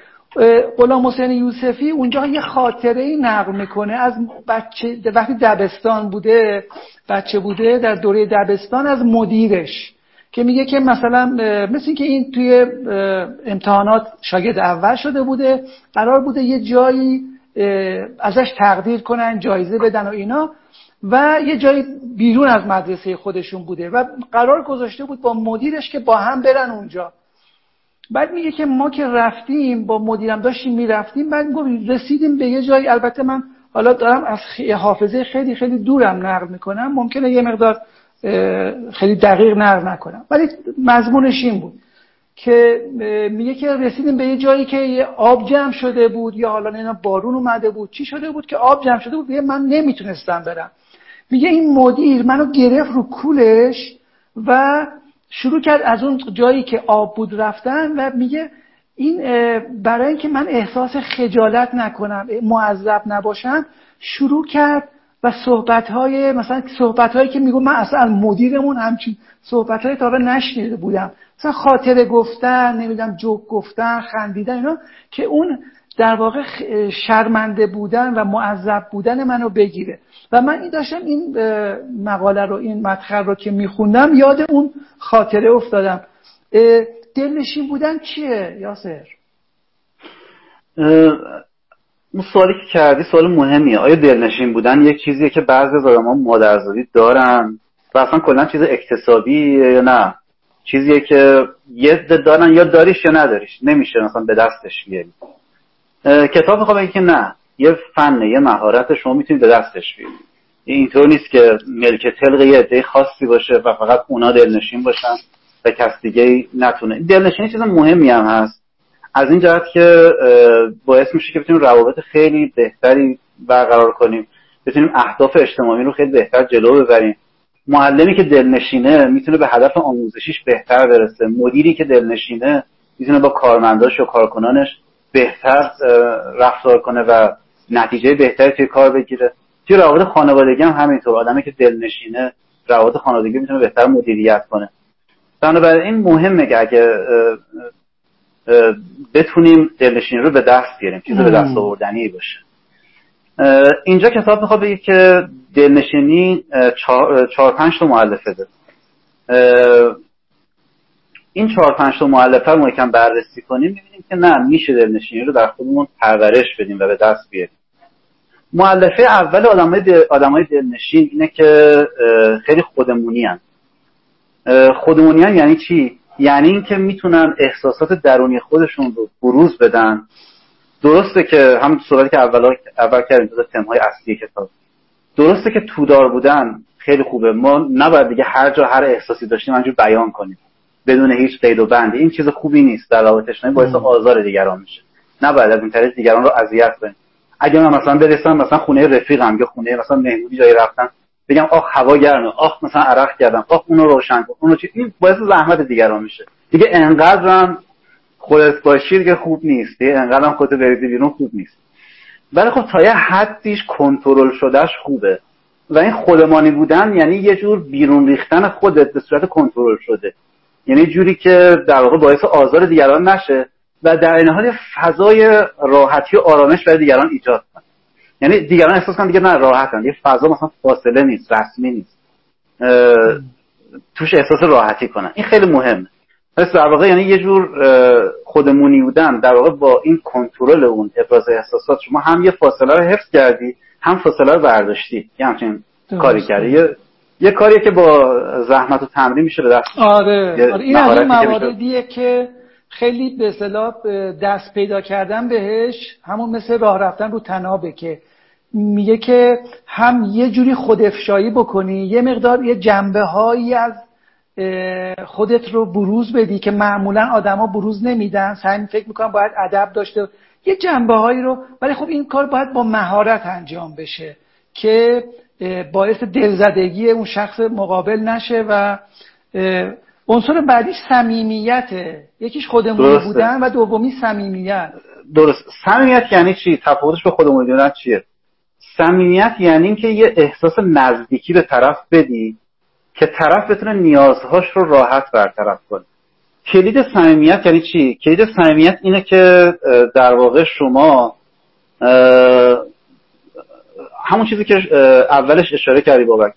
غلام حسین یوسفی اونجا یه خاطره ای نقل می‌کنه از بچه وقتی دبستان بوده بچه بوده در دوره دبستان از مدیرش. که میگه که مثلا مثل که این توی امتحانات شاگرد اول شده بوده قرار بوده یه جایی ازش تقدیر کنن جایزه بدن و اینا و یه جایی بیرون از مدرسه خودشون بوده و قرار گذاشته بود با مدیرش که با هم برن اونجا. بعد میگه که ما که رفتیم با مدیرم داشتیم می‌رفتیم بعد گفت رسیدیم به یه جایی. البته من حالا دارم از حافظه خیلی خیلی دورم نقل می‌کنم. ممکنه یه مقدار خیلی دقیق نقل نکنم. ولی مضمونش این بود که میگه که رسیدیم به یه جایی که یه آب جمع شده بود یا حالا اینا بارون اومده بود. چی شده بود که آب جمع شده بود؟ من نمی‌تونستم برم. میگه این مدیر منو گرفت رو کولش و شروع کرد از اون جایی که آب بود رفتن و میگه این برای اینکه من احساس خجالت نکنم معذب نباشم شروع کرد و صحبت های مثلا صحبت هایی که میگو من اصلا مدیرمون همچین صحبت های تا نشنیده بودم. مثلا خاطره گفتن نمی‌دونم جوک گفتن خندیدن اینا که اون در واقع شرمنده بودن و معذب بودن منو بگیره. و من این داشتم این مقاله رو این مدخل رو که میخوندم یاد اون خاطره افتادم. دلنشین بودن چیه یاسر؟ اون سوالی که کردی سوال مهمیه. آیا دلنشین بودن یک چیزیه که بعضی از آدم‌ها مادرزادی دارن؟ و اصلا کلا چیز اکتسابی یا نه؟ چیزیه که یه دارن یا داریش یا نداریش. نمیشه مثلا به دستش بیاری. کتاب می‌خوام بگه که نه. یه فنه یه مهارت شما می‌تونید به دستش بیارید اینطور نیست که ملک تلق یه عده خاصی باشه و فقط اونا دلنشین باشن و کس دیگه نتونه. دلنشینی چیز مهمی هم هست. از این جهت که باعث میشه که بتونیم روابط خیلی بهتری برقرار کنیم. بتونیم اهداف اجتماعی رو خیلی بهتر جلو ببریم. معلمی که دلنشینه می‌تونه به هدف آموزشیش بهتر برسه. مدیری که دلنشینه می‌تونه با کارمنداش و کارکنانش بهتر رفتار کنه و نتیجه بهتری توی کار بگیره. توی روابط خانوادگی هم همینطور. آدمی که دلنشینه روابط خانوادگی می‌تونه بهتر مدیریت کنه. بنابراین مهمه که اگه بتونیم دلنشینی رو به دست بیاریم چیز به دست آوردنی باشه اینجا کتاب می‌خواد بگه که دلنشینی چهار, پنج تا معلفه داره این چهار پنج تا معلفه رو یکم بررسی کنیم می‌بینیم که نه میشه دلنشینی رو در خودمون پرورش بدیم و به دست بیاریم معلفه اول آدمای, دل... آدمای دلنشین اینه که خیلی خودمونی هن. خودمونی هن یعنی چی؟ یعنی اینکه می‌تونن احساسات درونی خودشون رو بروز بدن. درسته که هم صورتی که اول, اول کردیم تو تمهای اصلی کتاب. درسته که تودار بودن خیلی خوبه. ما نباید دیگه هر جا هر احساسی داشتیم همجور بیان کنیم. بدون هیچ قید و بندی. این چیز خوبی نیست در روابط اجتماعی باعث آزار دیگران میشه. نباید از این طریق دیگران رو اذیت کنیم. اگه من مثلا برسم مثلا خونه رفیقم یا خونه مثلا مهمونی جایی رفتم بگم آخ هوا گرمه آخ مثلا عرق کردم آخ اونو روشن کن اونو چی؟ این باعث زحمت دیگران میشه. دیگه انقدرم خودت باشی دیگه خوب نیست دیگه انقدرم خودت بریزی بیرون خوب نیست. ولی خب تا یه حدیش کنترل شدهش خوبه. و این خودمانی بودن یعنی یه جور بیرون ریختن خودت به صورت کنترل شده. یعنی جوری که در واقع باعث آزار دیگران نشه و در این حال فضای راحتی و آرامش برای دیگران ایجاد کنه. یعنی دیگران احساس کنن دیگه نه راحتن. یه فضا مثلا فاصله نیست رسمی نیست. توش احساس راحتی کنن. این خیلی مهمه پس در واقع یعنی یه جور خودمونی بودن در واقع با این کنترل اون ابراز احساسات شما هم یه فاصله رو حفظ کردی هم فاصله رو برداشتی. یه همچین کاری کردی. یه یه کاریه که با زحمت و تمرین میشه به دست. آره, آره. این از این مواردیه که خیلی به اصطلاح دست پیدا کردن بهش همون مثل راه رفتن رو تنابه که میگه که هم یه جوری خودافشایی بکنی یه مقدار یه جنبه هایی از خودت رو بروز بدی که معمولا آدما بروز نمیدن. سعی فکر می‌کنم باید ادب داشته یه جنبه هایی رو ولی خب این کار باید با مهارت انجام بشه که باعث دلزدگی اون شخص مقابل نشه و عنصر بعدی صمیمیته یکیش خودمونی بودن و دومی صمیمیت. درست. صمیمیت یعنی چی؟ تفاوتش به خودمونی بودن چیه؟ صمیمیت یعنی اینکه یه احساس نزدیکی به طرف بدی که طرف بتونه نیازهاش رو راحت برطرف کنه. کلید صمیمیت یعنی چی؟ کلید صمیمیت اینه که در واقع شما همون چیزی که اولش اشاره کردی بابک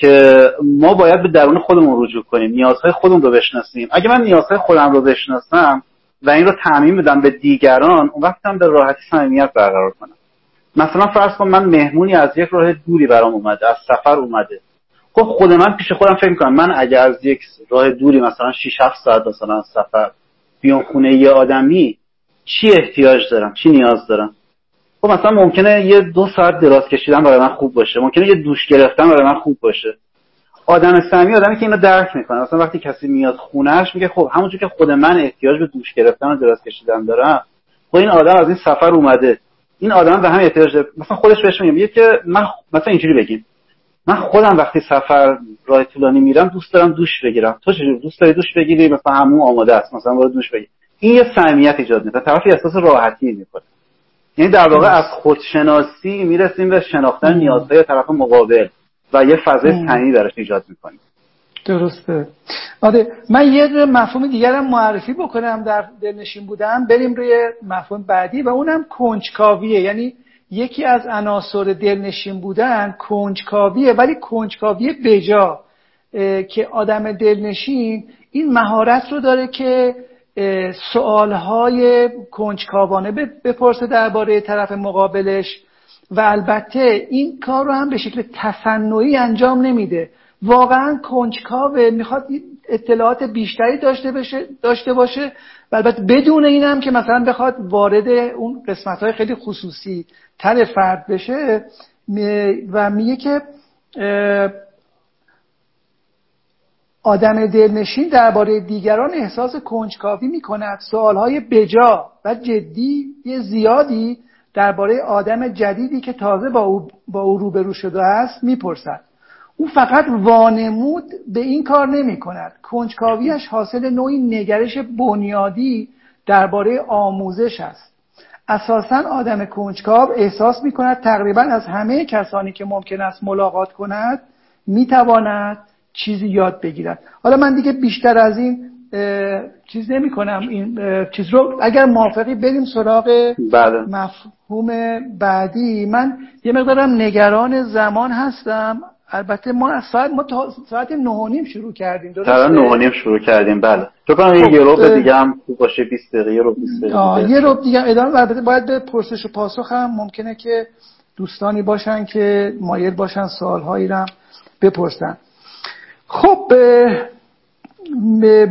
که ما باید به درون خودمون رجوع کنیم نیازهای خودمون رو بشناسیم. اگه من نیازهای خودم رو بشناسم و این رو تعمین بدم به دیگران اون وقت هم به راحتی صمیمیت برقرار کنم. مثلا فرض کن من مهمونی از یک راه دوری برام اومده از سفر اومده. خب خود من پیش خودم فکر می‌کنم من اگر از یک راه دوری مثلا 6 7 ساعت مثلا سفر بیام خونه یه آدمی چی احتیاج دارم؟ چی نیاز دارم؟ خب مثلا ممکنه یه دو ساعت دراز کشیدن برای من خوب باشه. ممکنه یه دوش گرفتن برای من خوب باشه. آدم سمی آدمی که اینو درک می‌کنه. مثلا وقتی کسی میاد خونهش میگه خب همونجور که خود من احتیاج به دوش گرفتن و دراز کشیدن دارم خب این آدم از این سفر اومده. این آدم به هم احتیاج داره. مثلا خودش بهش میگه که من مثلا اینجوری بگیم. من خودم وقتی سفر راه طولانی میرم دوست دارم دوش بگیرم. تو چجوری؟ دوست داری دوش بگیری؟ مثلا همون آماده است. مثلا برو دوش بگیر. این یه صمیمیت ایجاد می‌کنه. طرفی احساس راحتی می‌کنه. یعنی در واقع از خودشناسی می‌رسیم به شناختن نیازهای طرف مقابل و یه فضای صمیمی براش ایجاد می‌کنیم. درسته. آره من یه مفهوم دیگرم معرفی بکنم در دلنشین بودم بریم روی مفهوم بعدی و اونم کنجکاویه. یعنی یکی از عناصر دلنشین بودن کنجکاویه ولی کنجکاوی بجا که آدم دلنشین این مهارت رو داره که سوالهای کنجکاوانه بپرسه درباره طرف مقابلش و البته این کار رو هم به شکل تصنعی انجام نمیده. واقعا کنجکاوه می‌خواد اطلاعات بیشتری داشته باشه داشته باشه و البته بدون اینم که مثلا بخواد وارد اون قسمت های خیلی خصوصی تر فرد بشه و میگه که آدم دلنشین درباره دیگران احساس کنجکاوی می کند سوالهای بجا و جدی زیادی درباره آدم جدیدی که تازه با او, با او روبرو شده است می‌پرسد. او فقط وانمود به این کار نمی کند کنجکاویش حاصل نوعی نگرش بنیادی درباره آموزش است. اساسا آدم کنجکاو احساس می کند تقریبا از همه کسانی که ممکن است ملاقات کند می تواند چیزی یاد بگیرد حالا من دیگه بیشتر از این چیز نمی کنم. این چیز رو اگر موافقی بریم سراغ بله. مفهوم بعدی. من یه مقدارم نگران زمان هستم. البته ما از ساعت ما تا ساعت نه نیم شروع کردیم درسته؟ نه نیم شروع کردیم بله. تو کنم خب یه رو دیگه هم خوب باشه 20 دقیقه یه رو 20 دقیقه یه رو دیگه ادامه البته باید به پرسش و پاسخ هم ممکنه که دوستانی باشن که مایل باشن سوالهایی رو بپرسن. خب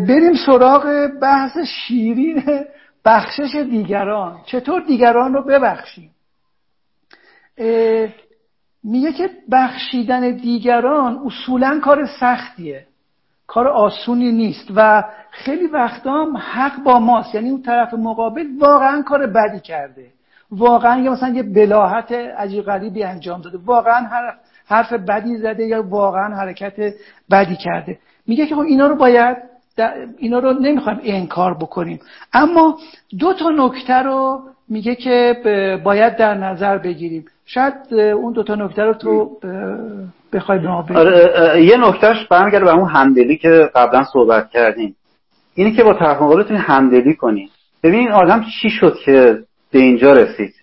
بریم سراغ بحث شیرین بخشش دیگران. چطور دیگران رو ببخشیم؟ میگه که بخشیدن دیگران اصولا کار سختیه. کار آسونی نیست و خیلی وقتا حق با ماست. یعنی اون طرف مقابل واقعا کار بدی کرده. واقعا یا مثلا یه بلاحت عجیب غریبی انجام داده. واقعا حرف بدی زده یا واقعا حرکت بدی کرده. میگه که خب اینا رو باید اینا رو نمی‌خوایم انکار بکنیم. اما دو تا نکته رو میگه که باید در نظر بگیریم. شاید اون دو تا نکته رو تو بخوای به ما آره یه نکتهش برمیگرده به اون همدلی که قبلا صحبت کردیم. اینی که با طرف مقابلتون همدلی کنی. ببین آدم چی شد که به اینجا رسید؟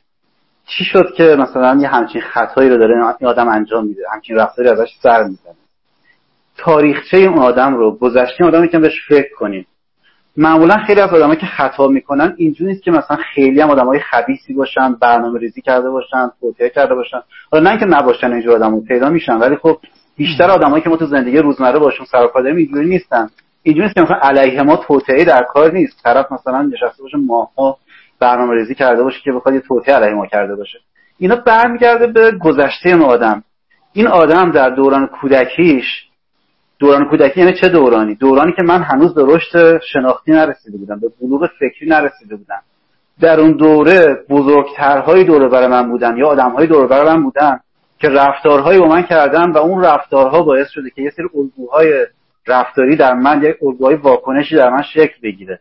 چی شد که مثلا یه همچین خطایی رو داره این آدم انجام میده؟ همچین رفتاری ازش سر می‌زنه. تاریخچه اون آدم رو گذشته آدمی که بهش فکر کنیم. معمولا خیلی از آدمایی که خطا می‌کنن اینجوری نیست که مثلا خیلی هم آدمای خبیثی باشن برنامه ریزی کرده باشن توطئه کرده باشن. حالا نه که نباشن اینجور آدمو پیدا میشن ولی خب بیشتر آدمایی که ما تو زندگی روزمره باشون سر کار داریم اینجوری نیستن. اینجوری نیست که مثلا علیه ما توطئه در کار نیست. طرف مثلا نشسته باشه ماها برنامه ریزی کرده باشه که بخواد یه توطئه علیه ما کرده باشه. اینا برمیگرده به گذشته این آدم. این آدم در دوران کودکیش دوران کودکی یعنی چه دورانی؟ دورانی که من هنوز به رشد شناختی نرسیده بودم به بلوغ فکری نرسیده بودم. در اون دوره بزرگترهای دوره برای من بودن یا آدمهای دوره برای من بودن که رفتارهایی با من کردن و اون رفتارها باعث شده که یه سری الگوهای رفتاری در من یک الگوهای واکنشی در من شکل بگیره.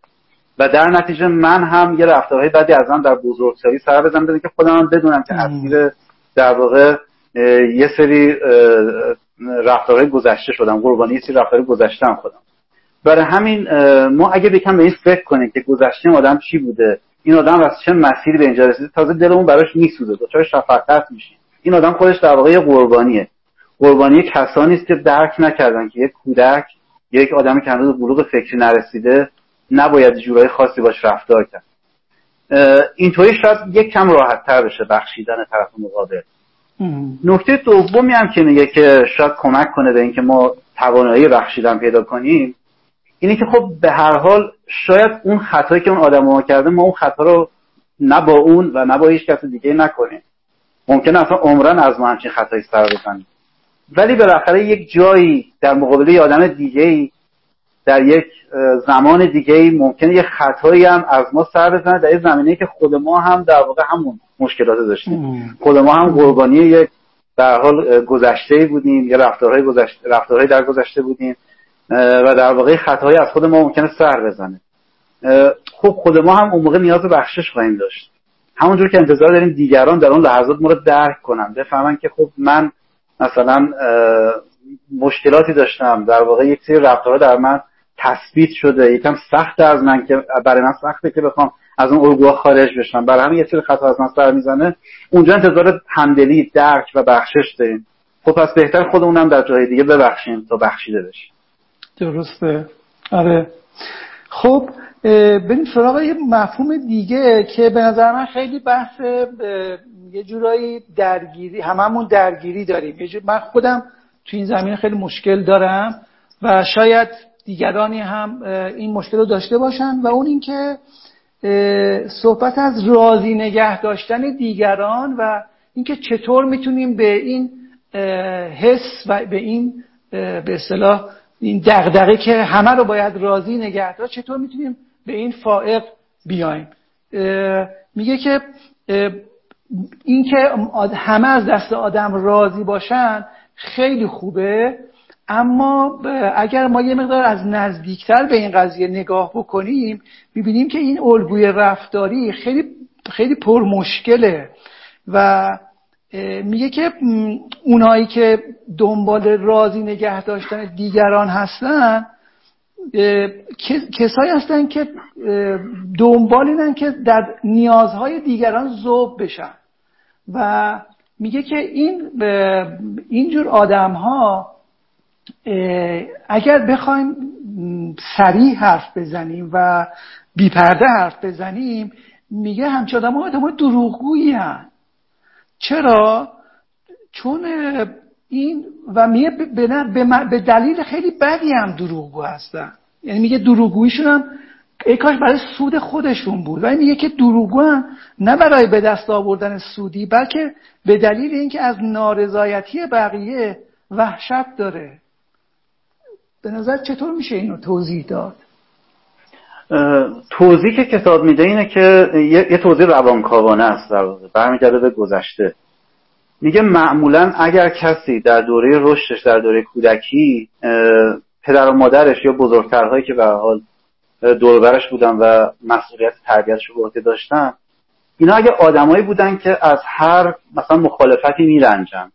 و در نتیجه من هم یه رفتارهای بدی از من در بزرگسالی سر بزنم. که خودم بدونم که اسیر در واقع یه سری رفتارهای گذشته شدم. قربانی یه سری رفتارهای گذشته هم خودم برای همین ما اگه بکن به این فکر کنیم که گذشته آدم چی بوده این آدم از چه مسیری به اینجا رسیده تازه دلمون براش میسوزه. دچار شفقت میشیم. این آدم خودش در واقع قربانیه. قربانی کسانی است که درک نکردن که یک کودک یک آدمی که هنوز بلوغ فکری نرسیده نباید جورای خاصی باش رفتار کرد. اینطوری شاید یک کم راحت تر بشه بخشیدن طرف مقابل. نکته دومی هم که میگه که شاید کمک کنه به اینکه ما توانایی بخشیدن پیدا کنیم اینه که خب به هر حال شاید اون خطایی که اون آدم ما کرده ما اون خطا رو نه با اون و نه با هیچ کس دیگه نکنیم. ممکنه اصلا عمرن از ما همچین خطایی سر بزنیم. ولی بالاخره یک جایی در مقابل یه آدم دیگه در یک زمان دیگه ای ممکنه یه خطایی هم از ما سر بزنه در این زمینه که خود ما هم در واقع همون مشکلات داشتیم. خود ما هم قربانی یک در حال گذشته بودیم یا رفتارهای گذشته رفتارهای در گذشته بودیم و در واقع خطاهایی از خود ما ممکنه سر بزنه. خب خود ما هم اون موقع نیاز بخشش خواهیم داشت. همونجور که انتظار داریم دیگران در اون لحظات ما رو درک کنن بفهمن که خب من مثلا مشکلاتی داشتم در واقع یک سری رفتارها در من تثبیت شده. یکم سخت از من که برای من سخته که بخوام از اون الگوها خارج بشم. برای همین یه سری خطا از من سر می‌زنه. اونجا انتظار همدلی درک و بخشش داریم. خب پس بهتر خودمونم در جای دیگه ببخشیم تا بخشیده بشیم. درسته. آره. خب بریم سراغ یه مفهوم دیگه که به نظر من خیلی بحث یه جورایی درگیری هممون درگیری داریم. من خودم تو این زمینه خیلی مشکل دارم و شاید دیگرانی هم این مشکل رو داشته باشن و اون اینکه صحبت از راضی نگه داشتن دیگران و اینکه چطور می‌تونیم به این حس و به این به اصطلاح این دغدغه که همه رو باید راضی نگه داشت چطور می‌تونیم به این فائق بیایم؟ میگه که اینکه همه از دست آدم راضی باشن خیلی خوبه. اما اگر ما یه مقدار از نزدیکتر به این قضیه نگاه بکنیم می‌بینیم که این الگوی رفتاری خیلی خیلی پرمشکله و میگه که اونایی که دنبال راضی نگه داشتن دیگران هستن کسایی هستن که دنبال اینن که در نیازهای دیگران ذوب بشن. و میگه که این اینجور آدم ها اگر بخوایم سریع حرف بزنیم و بیپرده حرف بزنیم میگه همچه آدم ها آدم دروغگویی. چرا؟ چون این و میگه به دلیل خیلی بدی هم دروغگو هستن یعنی میگه دروغگوییشون هم ای کاش برای سود خودشون بود ولی میگه که دروغگو هم نه برای به دست آوردن سودی بلکه به دلیل اینکه از نارضایتی بقیه وحشت داره به نظر چطور میشه اینو توضیح داد؟ توضیح که کتاب میده اینه که یه, توضیح روانکاوانه است در برمیگرده به گذشته. میگه معمولا اگر کسی در دوره رشدش در دوره کودکی پدر و مادرش یا بزرگترهایی که به حال دوربرش بودن و مسئولیت تربیتش رو عهده داشتن اینا اگه آدمایی بودن که از هر مثلا مخالفتی میرنجن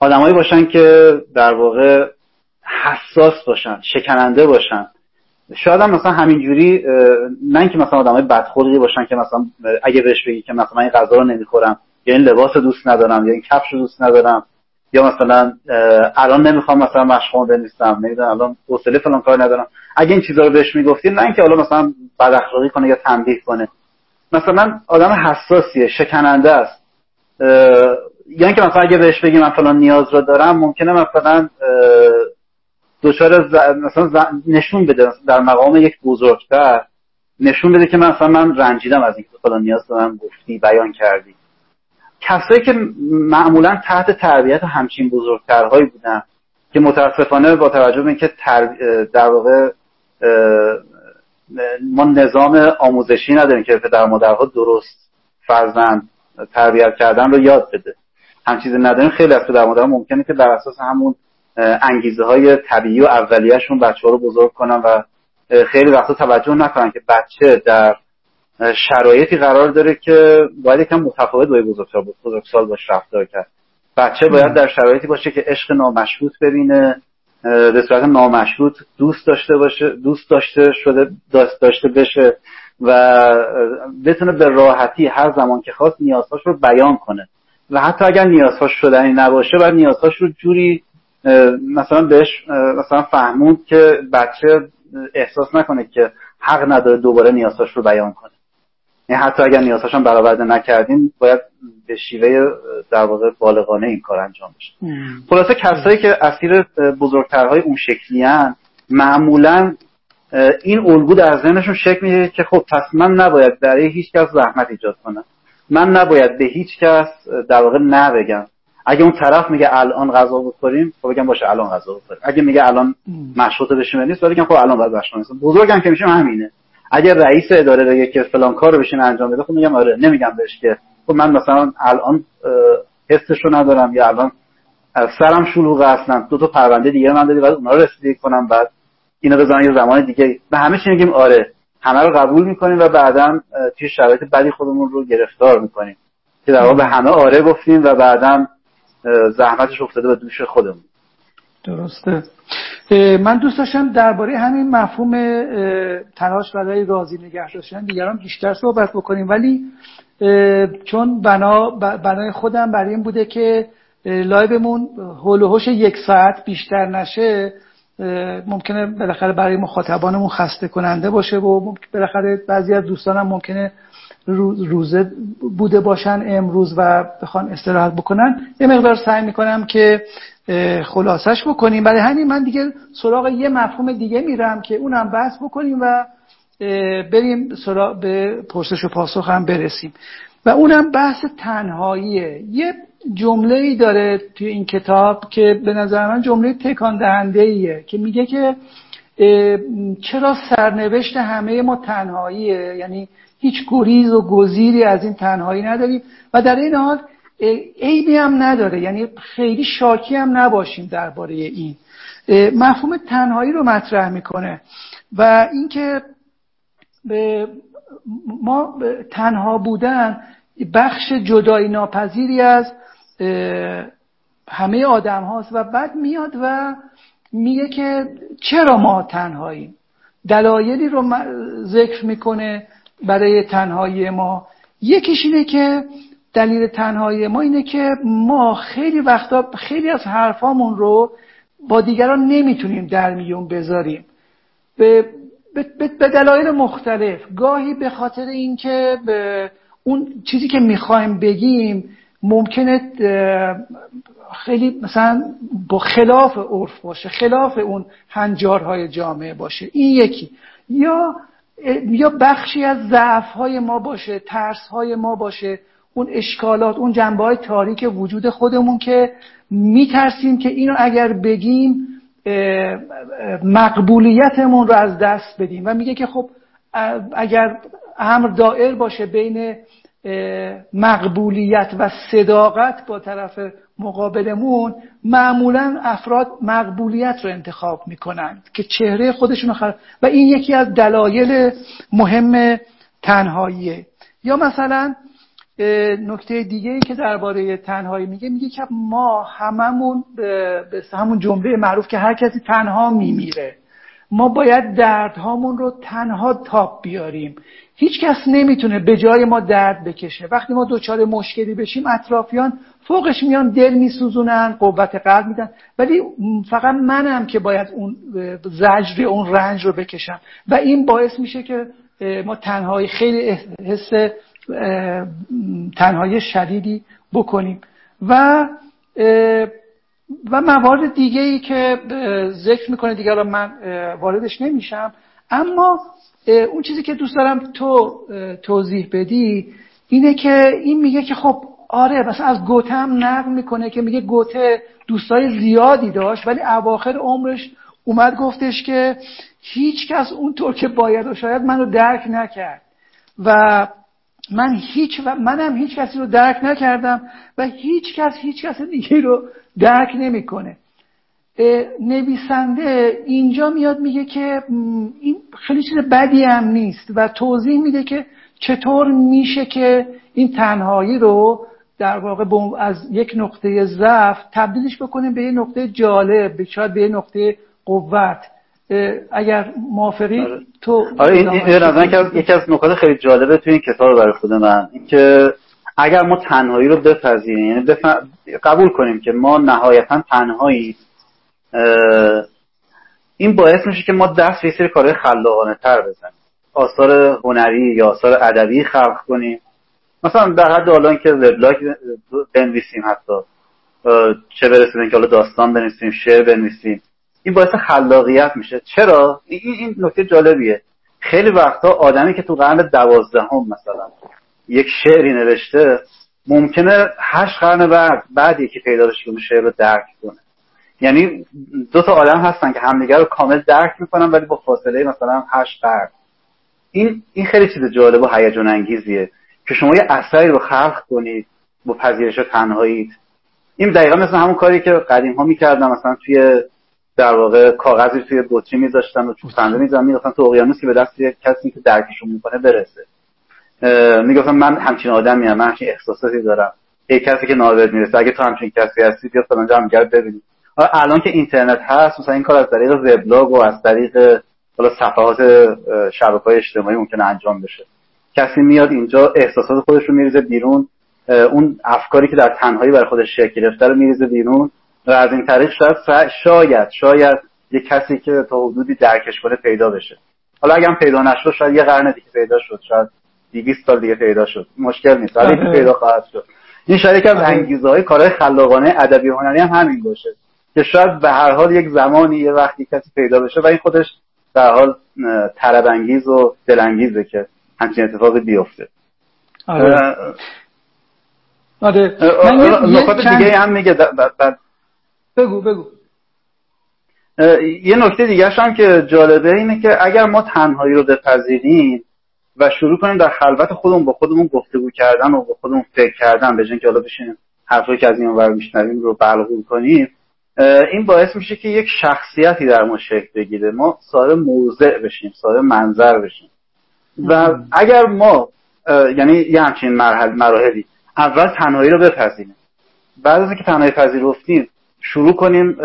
آدمایی باشن که در واقع حساس باشن شکننده باشن. شاید هم مثلا همینجوری نه اینکه مثلا آدمای بدخلقی باشن که مثلا اگه بهش بگی که مثلا این غذا رو نمی‌خورم یا این لباس دوست ندارم یا این کفش رو دوست ندارم یا مثلا الان نمی‌خوام مثلا مشغول بنویسم نمی‌دونم الان حوصله فلان کار ندارم. اگه این چیزا رو بهش می‌گفتی نه اینکه حالا مثلا بد اخلاقی کنه یا تنبیه کنه. مثلا آدم حساسیه شکننده است. یا اینکه مثلا اگه بهش بگی من فلان نیاز رو دارم ممکنه مثلا دچار مثلا نشون بده در مقام یک بزرگتر نشون بده که مثلا من رنجیدم از اینکه فلان نیاز دارم گفتی بیان کردی. کسایی که معمولا تحت تربیت همچین بزرگترهایی بودن که متاسفانه با توجه به اینکه در واقع ما نظام آموزشی نداریم که پدر مادرها درست فرزند تربیت کردن رو یاد بده. هم چیزی نداریم خیلی از پدر مادرها ممکنه که بر اساس همون انگیزه های طبیعی و اولیهشون بچه ها رو بزرگ کنن و خیلی وقتا توجه نکنن که بچه در شرایطی قرار داره که باید یکم متفاوت با بزرگسال باش رفتار کرد. بچه باید در شرایطی باشه که عشق نامشروط ببینه به صورت نامشروط دوست داشته باشه دوست داشته شده داشته بشه و بتونه به راحتی هر زمان که خواست نیازهاش رو بیان کنه. و حتی اگر نیازهاش شدنی نباشه باید نیازهاش رو جوری مثلا بهش مثلا فهموند که بچه احساس نکنه که حق نداره دوباره نیازهاش رو بیان کنه. یعنی حتی اگر نیازهاش هم برآورده نکردیم باید به شیوه در واقع بالغانه این کار انجام بشه. خلاصه کسایی که اسیر بزرگترهای اون شکلی معمولا این الگو در ذهنشون شکل می‌گیره که خب پس من نباید برای هیچ کس زحمت ایجاد کنم. من نباید به هیچ کس در واقع نبگم. اگه اون طرف میگه الان غذا بخوریم خب بگم باشه الان غذا بخوریم. اگه میگه الان مشروط بشیم نیست بگم خب الان باید مشروط نیست بزرگم که میشم همینه. اگر رئیس اداره بگه که فلان کارو بشین انجام بده خب میگم آره نمیگم بهش که. خب من مثلا الان حسشو ندارم یا الان سرم شلوغه اصلا. دو تا پرونده دیگه من دادی بعد اونها رو رسیدگی کنم بعد اینو بزنم یه زمان دیگه. به همه چی میگیم آره. همه رو قبول می‌کنیم و بعدا توی شرایط بدی خودمون رو گرفتار می‌کنیم. که در واقع به همه آره گفتیم و بعدا زحمتش افتاده به دوش خودمون. درسته. من دوست داشتم درباره همین مفهوم تلاش برای راضی نگه داشتن دیگران بیشتر صحبت بکنیم. ولی چون بنا بنای خودم برای این بوده که لایومون هول و یک ساعت بیشتر نشه ممکنه بالاخره برای مخاطبانمون خسته کننده باشه و بالاخره بعضی از دوستانم ممکنه روزه بوده باشن امروز و بخوان استراحت بکنن یه مقدار سعی می‌کنم که خلاصش بکنیم. برای همین من دیگه سراغ یه مفهوم دیگه میرم که اونم بحث بکنیم و بریم سراغ به پرسش و پاسخ هم برسیم. و اونم بحث تنهاییه. یه جمله ای داره توی این کتاب که به نظر من جمله تکان دهنده ایه که میگه که چرا سرنوشت همه ما تنهاییه؟ یعنی هیچ گریز و گزیری از این تنهایی نداریم. و در این حال عیبی هم نداره. یعنی خیلی شاکی هم نباشیم درباره این. مفهوم تنهایی رو مطرح می‌کنه. و اینکه به ما تنها بودن بخش جدایی ناپذیری از همه آدم هاست و بعد میاد و میگه که چرا ما تنهاییم؟ دلایلی رو ذکر می‌کنه. برای تنهایی ما. یکیش اینه که دلیل تنهایی ما اینه که ما خیلی وقتا خیلی از حرفامون رو با دیگران نمی‌تونیم در میون بذاریم. به, به دلایل مختلف. گاهی به خاطر اینکه به اون چیزی که می‌خوایم بگیم ممکنه خیلی مثلا با خلاف عرف باشه خلاف اون هنجارهای جامعه باشه. این یکی. یا یا بخشی از ضعف های ما باشه ترس های ما باشه اون اشکالات اون جنبه های تاریک وجود خودمون که میترسیم که اینو اگر بگیم مقبولیتمون رو از دست بدیم. و میگه که خب اگر امر دائر باشه بین مقبولیت و صداقت با طرف مقابلمون معمولا افراد مقبولیت رو انتخاب می‌کنند که چهره خودشون رو و این یکی از دلایل مهم تنهاییه. یا مثلا نکته دیگه ای که درباره تنهایی میگه میگه که ما هممون به همون جمله معروف که هر کسی تنها میمیره. ما باید دردهامون رو تنها تاب بیاریم. هیچ کس نمی‌تونه به جای ما درد بکشه. وقتی ما دچار مشکلی بشیم اطرافیان فوقش میان دل میسوزونن قوت قلب میدن. ولی فقط منم که باید اون زجر اون رنج رو بکشم. و این باعث میشه که ما تنهایی خیلی حس تنهایی شدیدی بکنیم. و و موارد دیگه ای که ذکر می‌کنه دیگه من واردش نمیشم. اما اون چیزی که دوست دارم تو توضیح بدی اینه که این میگه که خب آره مثلا از گوته هم نقل می‌کنه که میگه گوته دوستای زیادی داشت ولی اواخر عمرش اومد گفتش که هیچ کس اونطور که باید و شاید منو درک نکرد. و من هیچ و منم هیچ کسی رو درک نکردم و هیچ کس هیچ کس دیگه رو درک نمی‌کنه. نویسنده اینجا میاد میگه که این خیلی چیز بدی هم نیست و توضیح میده که چطور میشه که این تنهایی رو در واقع از یک نقطه ضعف تبدیلش بکنیم به یه نقطه جالب شاید به یه نقطه قوت. اگر موافقی آره. تو آره این, این یکی از نکات خیلی جالبه توی این کتاب برای خود من اینکه اگر ما تنهایی رو بپذیریم یعنی قبول کنیم که ما نهایتا تنهایی این باعث میشه که ما دست به سری کارهای خلاقانه تر بزنیم. آثار هنری یا آثار ادبی خلق کنیم. مثلا در حد الان که وبلاگ بنویسیم حتی چه برسه که حالا داستان بنویسیم شعر بنویسیم این باعث خلاقیت میشه. چرا؟ این این نکته جالبیه. خیلی وقتا آدمی که تو قرن دوازدهم مثلا یک شعری نوشته ممکنه هشت قرن بعد بعد یکی پیدا بشه که شعر رو درک کنه. یعنی دو تا آدم هستن که همدیگه رو کامل درک می‌کنن ولی با فاصله مثلا هشت قرن. این این خیلی چیز جالب و هیجان انگیزیه که شما یه اثری رو خلق کنید با پذیرش تنهاییت این دقیقا مثل همون کاری که قدیم ها می‌کردن مثلا توی در واقع کاغذی توی بطری میذاشتن و چوبنده میذاشتن می‌گفتن تو اقیانوس که به دست یک کسی که درکشون می‌کنه برسه. می‌گفتن من همچین آدمی هم من همچین احساساتی دارم. یه کسی که نابد می‌رسه اگه تو همچین کسی هستی بیا فلانجا هم گرد ببینید الان که اینترنت هست مثلا این کار از طریق وبلاگ و از طریق حالا صفحات شبکه‌های اجتماعی ممکنه انجام بشه. کسی میاد اینجا احساسات خودش رو میریزه بیرون اون افکاری که در تنهایی برای خودش شکل گرفته رو میریزه بیرون و از این طریق شاید شاید شاید یه کسی که تا حدودی درکش کنه پیدا بشه حالا اگه هم پیدا نشد شاید یه قرن دیگه پیدا شد شاید 200 سال دیگه پیدا شد مشکل نیست ولی آره. پیدا خواهد شد این شاید یکی از آره. انگیزه های کارهای خلاقانه ادبی و هنری هم همین باشه که شاید به هر حال یک زمانی یه وقتی کسی پیدا بشه و این خودش در حال طرب انگیز و دلانگیزه که همچین اتفاقی بیفته آره. آره. نکات دیگه هم میگه بگو بگو یه نکته دیگه هم که جالبه اینه که اگر ما تنهایی رو بپذیریم و شروع کنیم در خلوت خودمون با خودمون گفتگو کردن و با خودمون فکر کردن به که حالا بشینیم حرفایی که از این ور میشنویم رو بلغور کنیم این باعث میشه که یک شخصیتی در ما شکل بگیره ما صاحب موضع بشیم صاحب منظر بشیم و اگر ما یعنی یه همچین مرحله مراحلی اول تنهایی رو بپذیریم. بعد از اینکه تنهایی پذیرفتیم شروع کنیم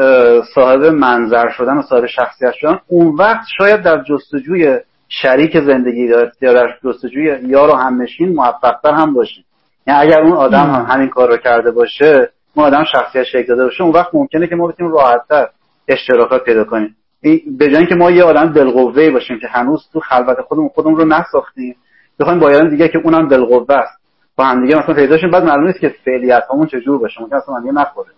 صاحب منظر شدن و صاحب شخصیت شدن. اون وقت شاید در جستجوی شریک زندگی یا در جستجوی یار و همنشین موفقتر هم باشیم. یعنی اگر اون آدم هم همین کار رو کرده باشه ما آدم شخصیت شکل داده باشه اون وقت ممکنه که ما بتونیم راحتتر اشتراکات پیدا کنیم. به جای اینکه ما یه آدم دلقوه باشیم که هنوز تو خلوت خودمون خودمون رو نساختیم بخوایم با دیگه که اونم دلقوه است با هم دیگه مثلا پیدا بعد معلوم نیست که فعلیت همون چجور باشه ممکن اصلا هم نخوره.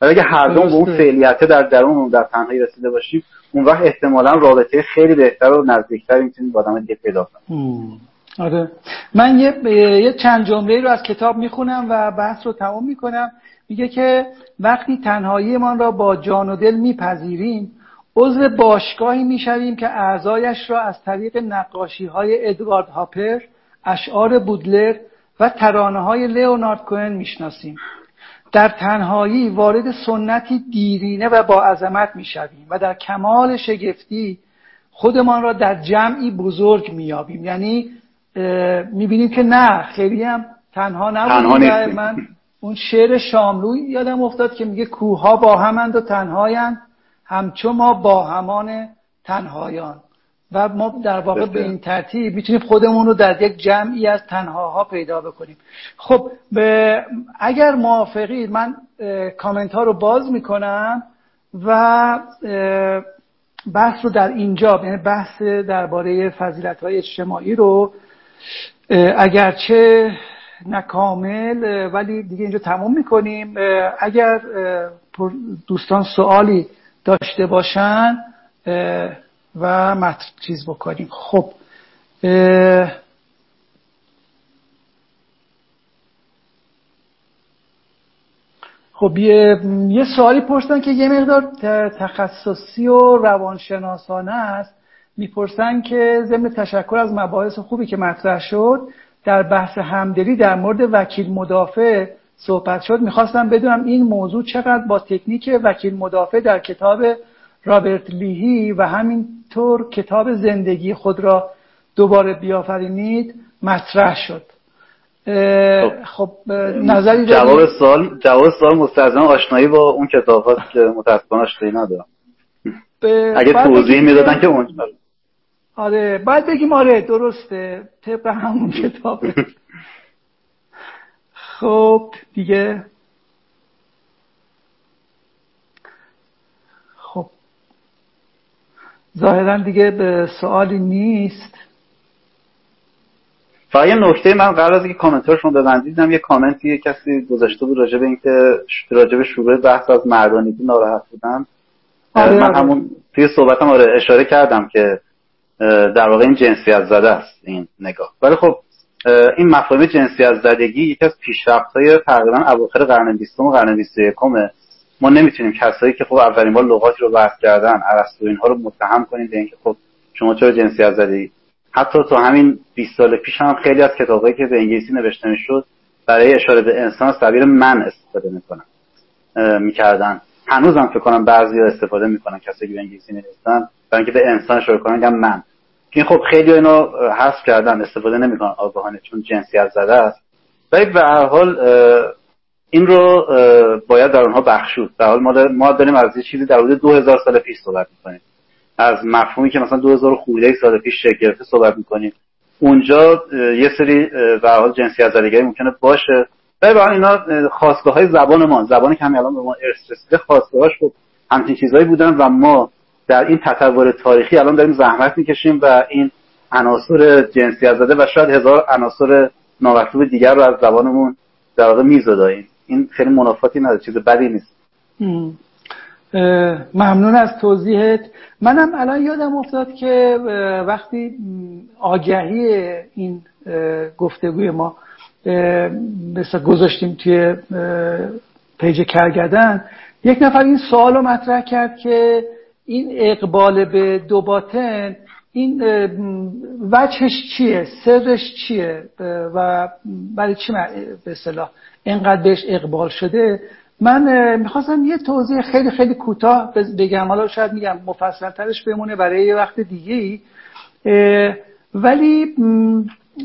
ولی اگه هر دو به اون فعلیت در درون در تنهایی رسیده باشیم اون وقت احتمالا رابطه خیلی بهتر و نزدیکتر می‌تونیم با آدم دیگه پیدا کنیم. آره. من یه, یه چند جمله رو از کتاب می‌خونم و بحث رو تمام می‌کنم. میگه که وقتی تنهاییمان را با جان و دل میپذیریم عضو باشگاهی می‌شویم که اعضایش را از طریق نقاشی های ادوارد هاپر اشعار بودلر و ترانه های لیونارد کوهن می‌شناسیم. در تنهایی وارد سنتی دیرینه و با عظمت می‌شویم و در کمال شگفتی خودمان را در جمعی بزرگ مییابیم. یعنی می‌بینیم که نه خیلی هم تنها نبودیم. من اون شعر شاملو یادم افتاد که میگه کوها با همند و تنهایند. همچون ما با همان تنهایان. و ما در واقع به این ترتیب می‌تونیم خودمون رو در یک جمعی از تنهاها پیدا بکنیم. خب اگر موافقید من کامنت ها رو باز می‌کنم و بحث رو در اینجا یعنی بحث درباره فضیلت های اجتماعی رو اگرچه نکامل ولی دیگه اینجا تموم می‌کنیم. اگر دوستان سوالی داشته باشن و متن چیز بکنیم. خب خب یه, یه سوالی پرسن که یه مقدار تخصصی و روانشناسانه است. می‌پرسن که ضمن تشکر از مباحث خوبی که مطرح شد در بحث همدلی در مورد وکیل مدافع صحبت شد می‌خواستم بدونم این موضوع چقدر با تکنیک وکیل مدافع در کتاب رابرت لیهی و همینطور کتاب زندگی خود را دوباره بیافرینید مطرح شد. خب نظری جواب سوال جواب سوال مستلزم آشنایی با اون کتاب که متاسفانه آشنایی ندارم. اگه توضیح می‌دادن که اون آره باید بگیم آره درسته طبق همون کتابه خب دیگه. خب. ظاهرا دیگه به سوالی نیست. فقط یه نکته من قبل از اینکه کامنتارشون ببندیدم یه کامنتی کسی گذاشته بود راجع به اینکه راجع به شروع بحث از مردانگی ناراحت بودم آره من آره. همون توی صحبتم آره اشاره کردم که در واقع این جنسیت زده است این نگاه. ولی خب این مفاهیم جنسیت زدگی یکی از پیشرفت های تقریبا اواخر قرن بیستم و قرن بیست یکمه ما نمی‌تونیم کسایی که خب اولین بار لغاتی رو بحث کردن ارسطو اینها رو متهم کنیم به اینکه خب شما چرا جنسیت زدگی؟ حتی تو همین 20 سال پیش هم خیلی از کتابایی که به انگلیسی نوشته می‌شد برای اشاره به انسان از تعبیر من استفاده می‌کنن می‌کردن. هنوز هم فکر کنم بعضی استفاده می‌کنن کسی که به انگلیسی نوشتن برای اینکه به انسان اشاره کنن من. این خب خیلی اینو حذف کردن استفاده نمی‌کنن آگاهانه چون جنسیت زده است. ولی به هر حال این رو باید در اونها بخشود در حال ما داریم از یه چیزی در حدود 2000 سال پیش صحبت می‌کنیم. از مفهومی که مثلا 2000 خورده سال پیش شکل گرفته صحبت می‌کنیم. اونجا یه سری به حال جنسیت زدگی ممکنه باشه. ولی با اینا خواستگاه های زبان ما زبانی که همین الان به ما ارث رسیده خواستگاهاش خب همچین چیزهایی بودن و ما در این تطور تاریخی الان داریم زحمت می‌کشیم و این عناصر جنسیت زده و شاید هزار عناصر نامطلوب دیگر رو از زبانمون در واقع میزداییم این خیلی منافاتی نداره چیز بدی نیست. ممنون از توضیحت. منم الان یادم افتاد که وقتی آگهی این گفتگوی ما مثلا گذاشتیم توی پیج کرگدن یک نفر این سوال رو مطرح کرد که این اقبال به دو باطن این وجهش چیه؟ سرش چیه؟ و برای چی به صلاح اینقدر بهش اقبال شده؟ من می‌خواستم یه توضیح خیلی خیلی کوتاه بگم. حالا شاید میگم مفصل ترش بمونه برای یه وقت دیگه ای ولی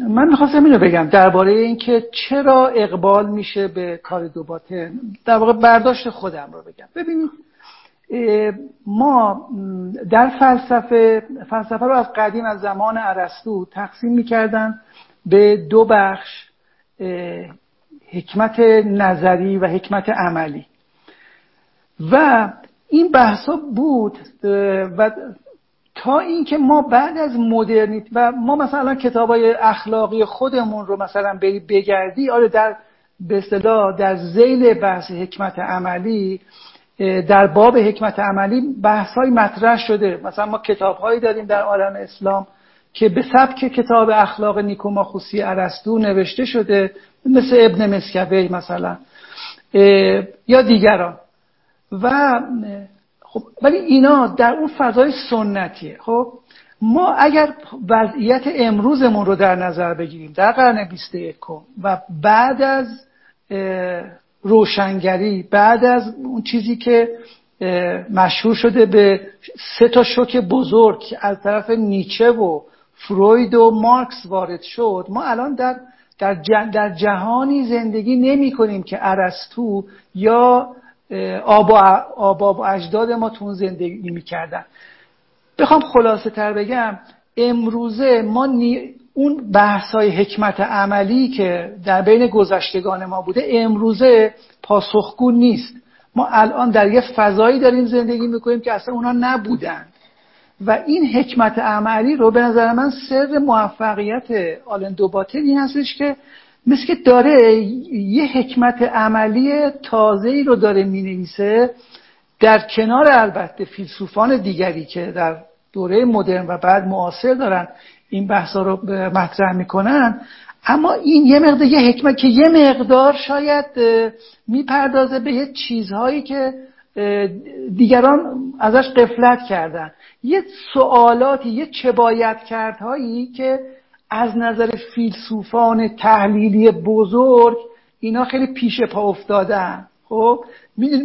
من می‌خواستم اینو بگم درباره اینکه چرا اقبال میشه به کار دو باطن. در واقع برداشت خودم رو بگم. ببینید ما در فلسفه فلسفه رو از قدیم از زمان ارسطو تقسیم می‌کردن به دو بخش حکمت نظری و حکمت عملی. و این بحثا بود و تا اینکه ما بعد از مدرنیت و ما مثلا کتاب های اخلاقی خودمون رو مثلا بری بگردی آره در به در زیل بحث حکمت عملی در باب حکمت عملی بحث های مطرح شده. مثلا ما کتاب هایی داریم در عالم اسلام که به سبک کتاب اخلاق نیکوماخوسی ارسطو نوشته شده مثل ابن مسکوی مثلا یا دیگران. و خب ولی اینا در اون فضای سنتیه. خب ما اگر وضعیت امروزمون رو در نظر بگیریم در قرن 21 و بعد از روشنگری بعد از اون چیزی که مشهور شده به سه تا شوک بزرگ از طرف نیچه و فروید و مارکس وارد شد. ما الان در در, در جهانی زندگی نمی کنیم که ارسطو یا آبا و اجداد ما تون زندگی می‌کردن بخوام خلاصه تر بگم امروزه ما اون بحث های حکمت عملی که در بین گذشتگان ما بوده امروزه پاسخگو نیست. ما الان در یه فضایی داریم زندگی می‌کنیم که اصلا اونا نبودن. و این حکمت عملی رو به نظر من سر موفقیت آلن دوباتن این هستش که مثل که داره یه حکمت عملی تازه ای رو داره می نویسه در کنار البته فیلسوفان دیگری که در دوره مدرن و بعد معاصر دارن این بحثا رو مطرح می‌کنن. اما این یه مقدار یه حکمت که یه مقدار شاید می‌پردازه به چیزهایی که دیگران ازش قفلت کردن. یه سوالاتی یه چه باید کردهایی که از نظر فیلسوفان تحلیلی بزرگ اینا خیلی پیش پا افتادن. خب؟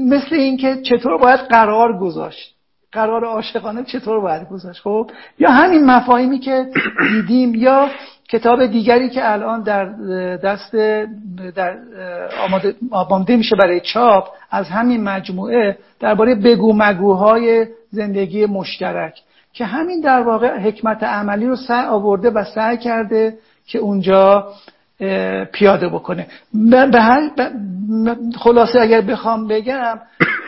مثل اینکه چطور باید قرار گذاشت. قرار عاشقانه چطور باید گذاشت خب؟ یا همین مفاهیمی که دیدیم یا کتاب دیگری که الان در دست در آماده, آماده میشه برای چاپ از همین مجموعه درباره بگو مگوهای زندگی مشترک که همین در واقع حکمت عملی رو سعی آورده و سعی کرده که اونجا پیاده بکنه. به هر خلاصه اگر بخوام بگم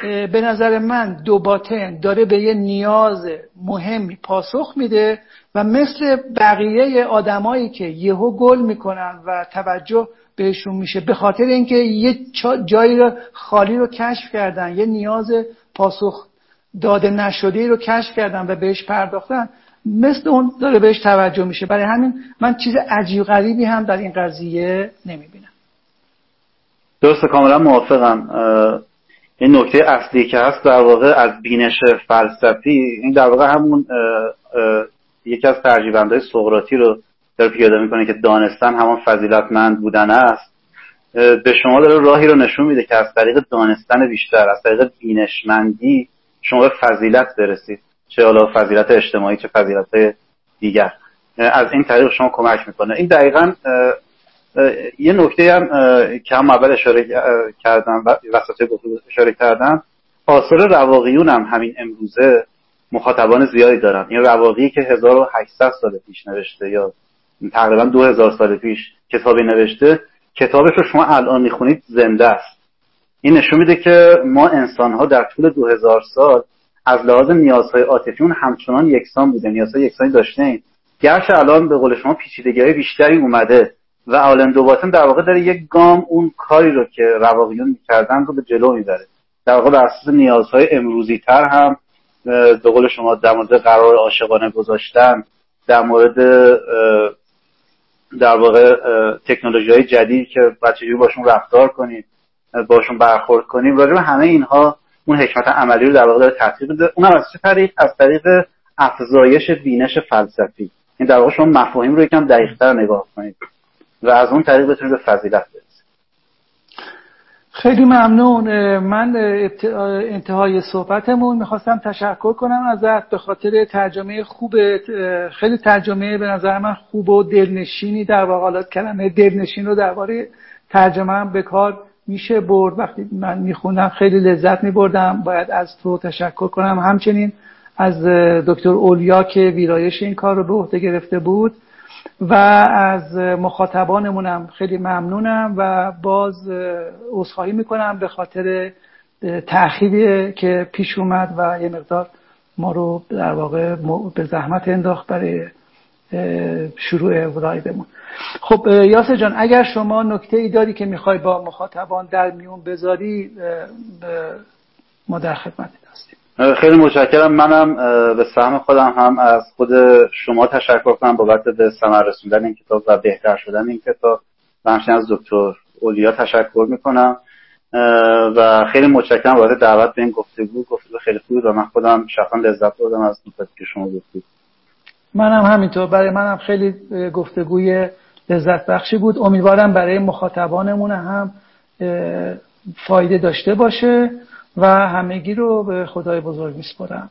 به نظر من دو باطن داره به یه نیاز مهمی پاسخ میده و مثل بقیه آدمایی که یهو گل می‌کنن و توجه بهشون میشه به خاطر اینکه یه جایی رو خالی رو کشف کردن یه نیاز پاسخ داده نشده رو کشف کردن و بهش پرداختن مثل اون داره بهش توجه میشه. برای همین من چیز عجیب غریبی هم در این قضیه نمی‌بینم. درست کاملا موافقم. این نکته اصلی که هست در واقع از بینش فلسفی این در واقع همون یکی از ترجیبندهای سقراطی رو داره پیاده می‌کنه که دانستن همان فضیلتمند بودن است. به شما داره راهی رو نشون میده که از طریق دانستن بیشتر از طریق بینشمندی شما به فضیلت برسید. چه حالا فضیلت اجتماعی چه فضیلت دیگر. از این طریق شما کمک می‌کنه. این دقیقا یه نکته هم که هم اول اشاره کردم و وسط اشاره کردم. آثار رواقیون هم همین امروزه مخاطبان زیادی دارن. این رواقی که 1800 سال پیش نوشته یا تقریبا 2000 سال پیش کتابی نوشته کتابش رو شما الان می‌خونید زنده است. این نشون میده که ما انسان ها در طول 2000 سال از لحاظ نیازهای عاطفیمون همچنان یکسان بوده نیازهای یکسانی داشته ایم گرچه الان به قول شما پیچیدگی های بیشتری اومده و آلن دوباتن در واقع داره یک گام اون کاری رو که رواقیون می‌کردن رو به جلو می‌بره. در واقع بر اساس نیازهای امروزی تر هم به قول شما در مورد قرار عاشقانه گذاشتن در مورد در واقع تکنولوژی های جدید که بچگی باشون رفتار کنیم باشون برخورد کنیم راجع به همه اینها اون حکمت عملی رو در واقع داره تطبیق میده. اونم از چه طریق؟ از طریق افزایش بینش فلسفی. این در واقع شما مفاهیم رو یکم دقیقتر نگاه کنید و از اون طریق بتونید به فضیلت برسید. خیلی ممنون. من انتهای صحبتمون می‌خواستم تشکر کنم ازت به خاطر ترجمه خوب خیلی ترجمه به نظر من خوب و دلنشینی در واقع. کلمه دلنشین رو درباره ترجمه هم به کار میشه برد. وقتی من میخوندم خیلی لذت میبردم. باید از تو تشکر کنم. همچنین از دکتر اولیا که ویرایش این کار رو به عهده گرفته بود و از مخاطبانمونم خیلی ممنونم و باز عذرخواهی می‌کنم به خاطر تأخیری که پیش اومد و یه مقدار ما رو در واقع به زحمت انداخت برای شروع لایومون خب یاسر جان اگر شما نکته ای داری که می‌خوای با مخاطبان در میون بذاری ما در خدمت هستیم خیلی متشکرم. منم به سهم خودم هم از خود شما تشکر کنم بابت به ثمر رسوندن این کتاب و بهتر شدن این کتاب. و همچنین از دکتر اولیا تشکر می‌کنم. و خیلی متشکرم بابت دعوت به این گفتگو. گفتگو خیلی خوب و من خودم شخصا لذت بردم از نکاتی که شما گفتید. منم همینطور. برای منم خیلی گفتگوی لذت بخشی بود. امیدوارم برای مخاطبانمون هم فایده داشته باشه و همگی رو به خدای بزرگ میسپرم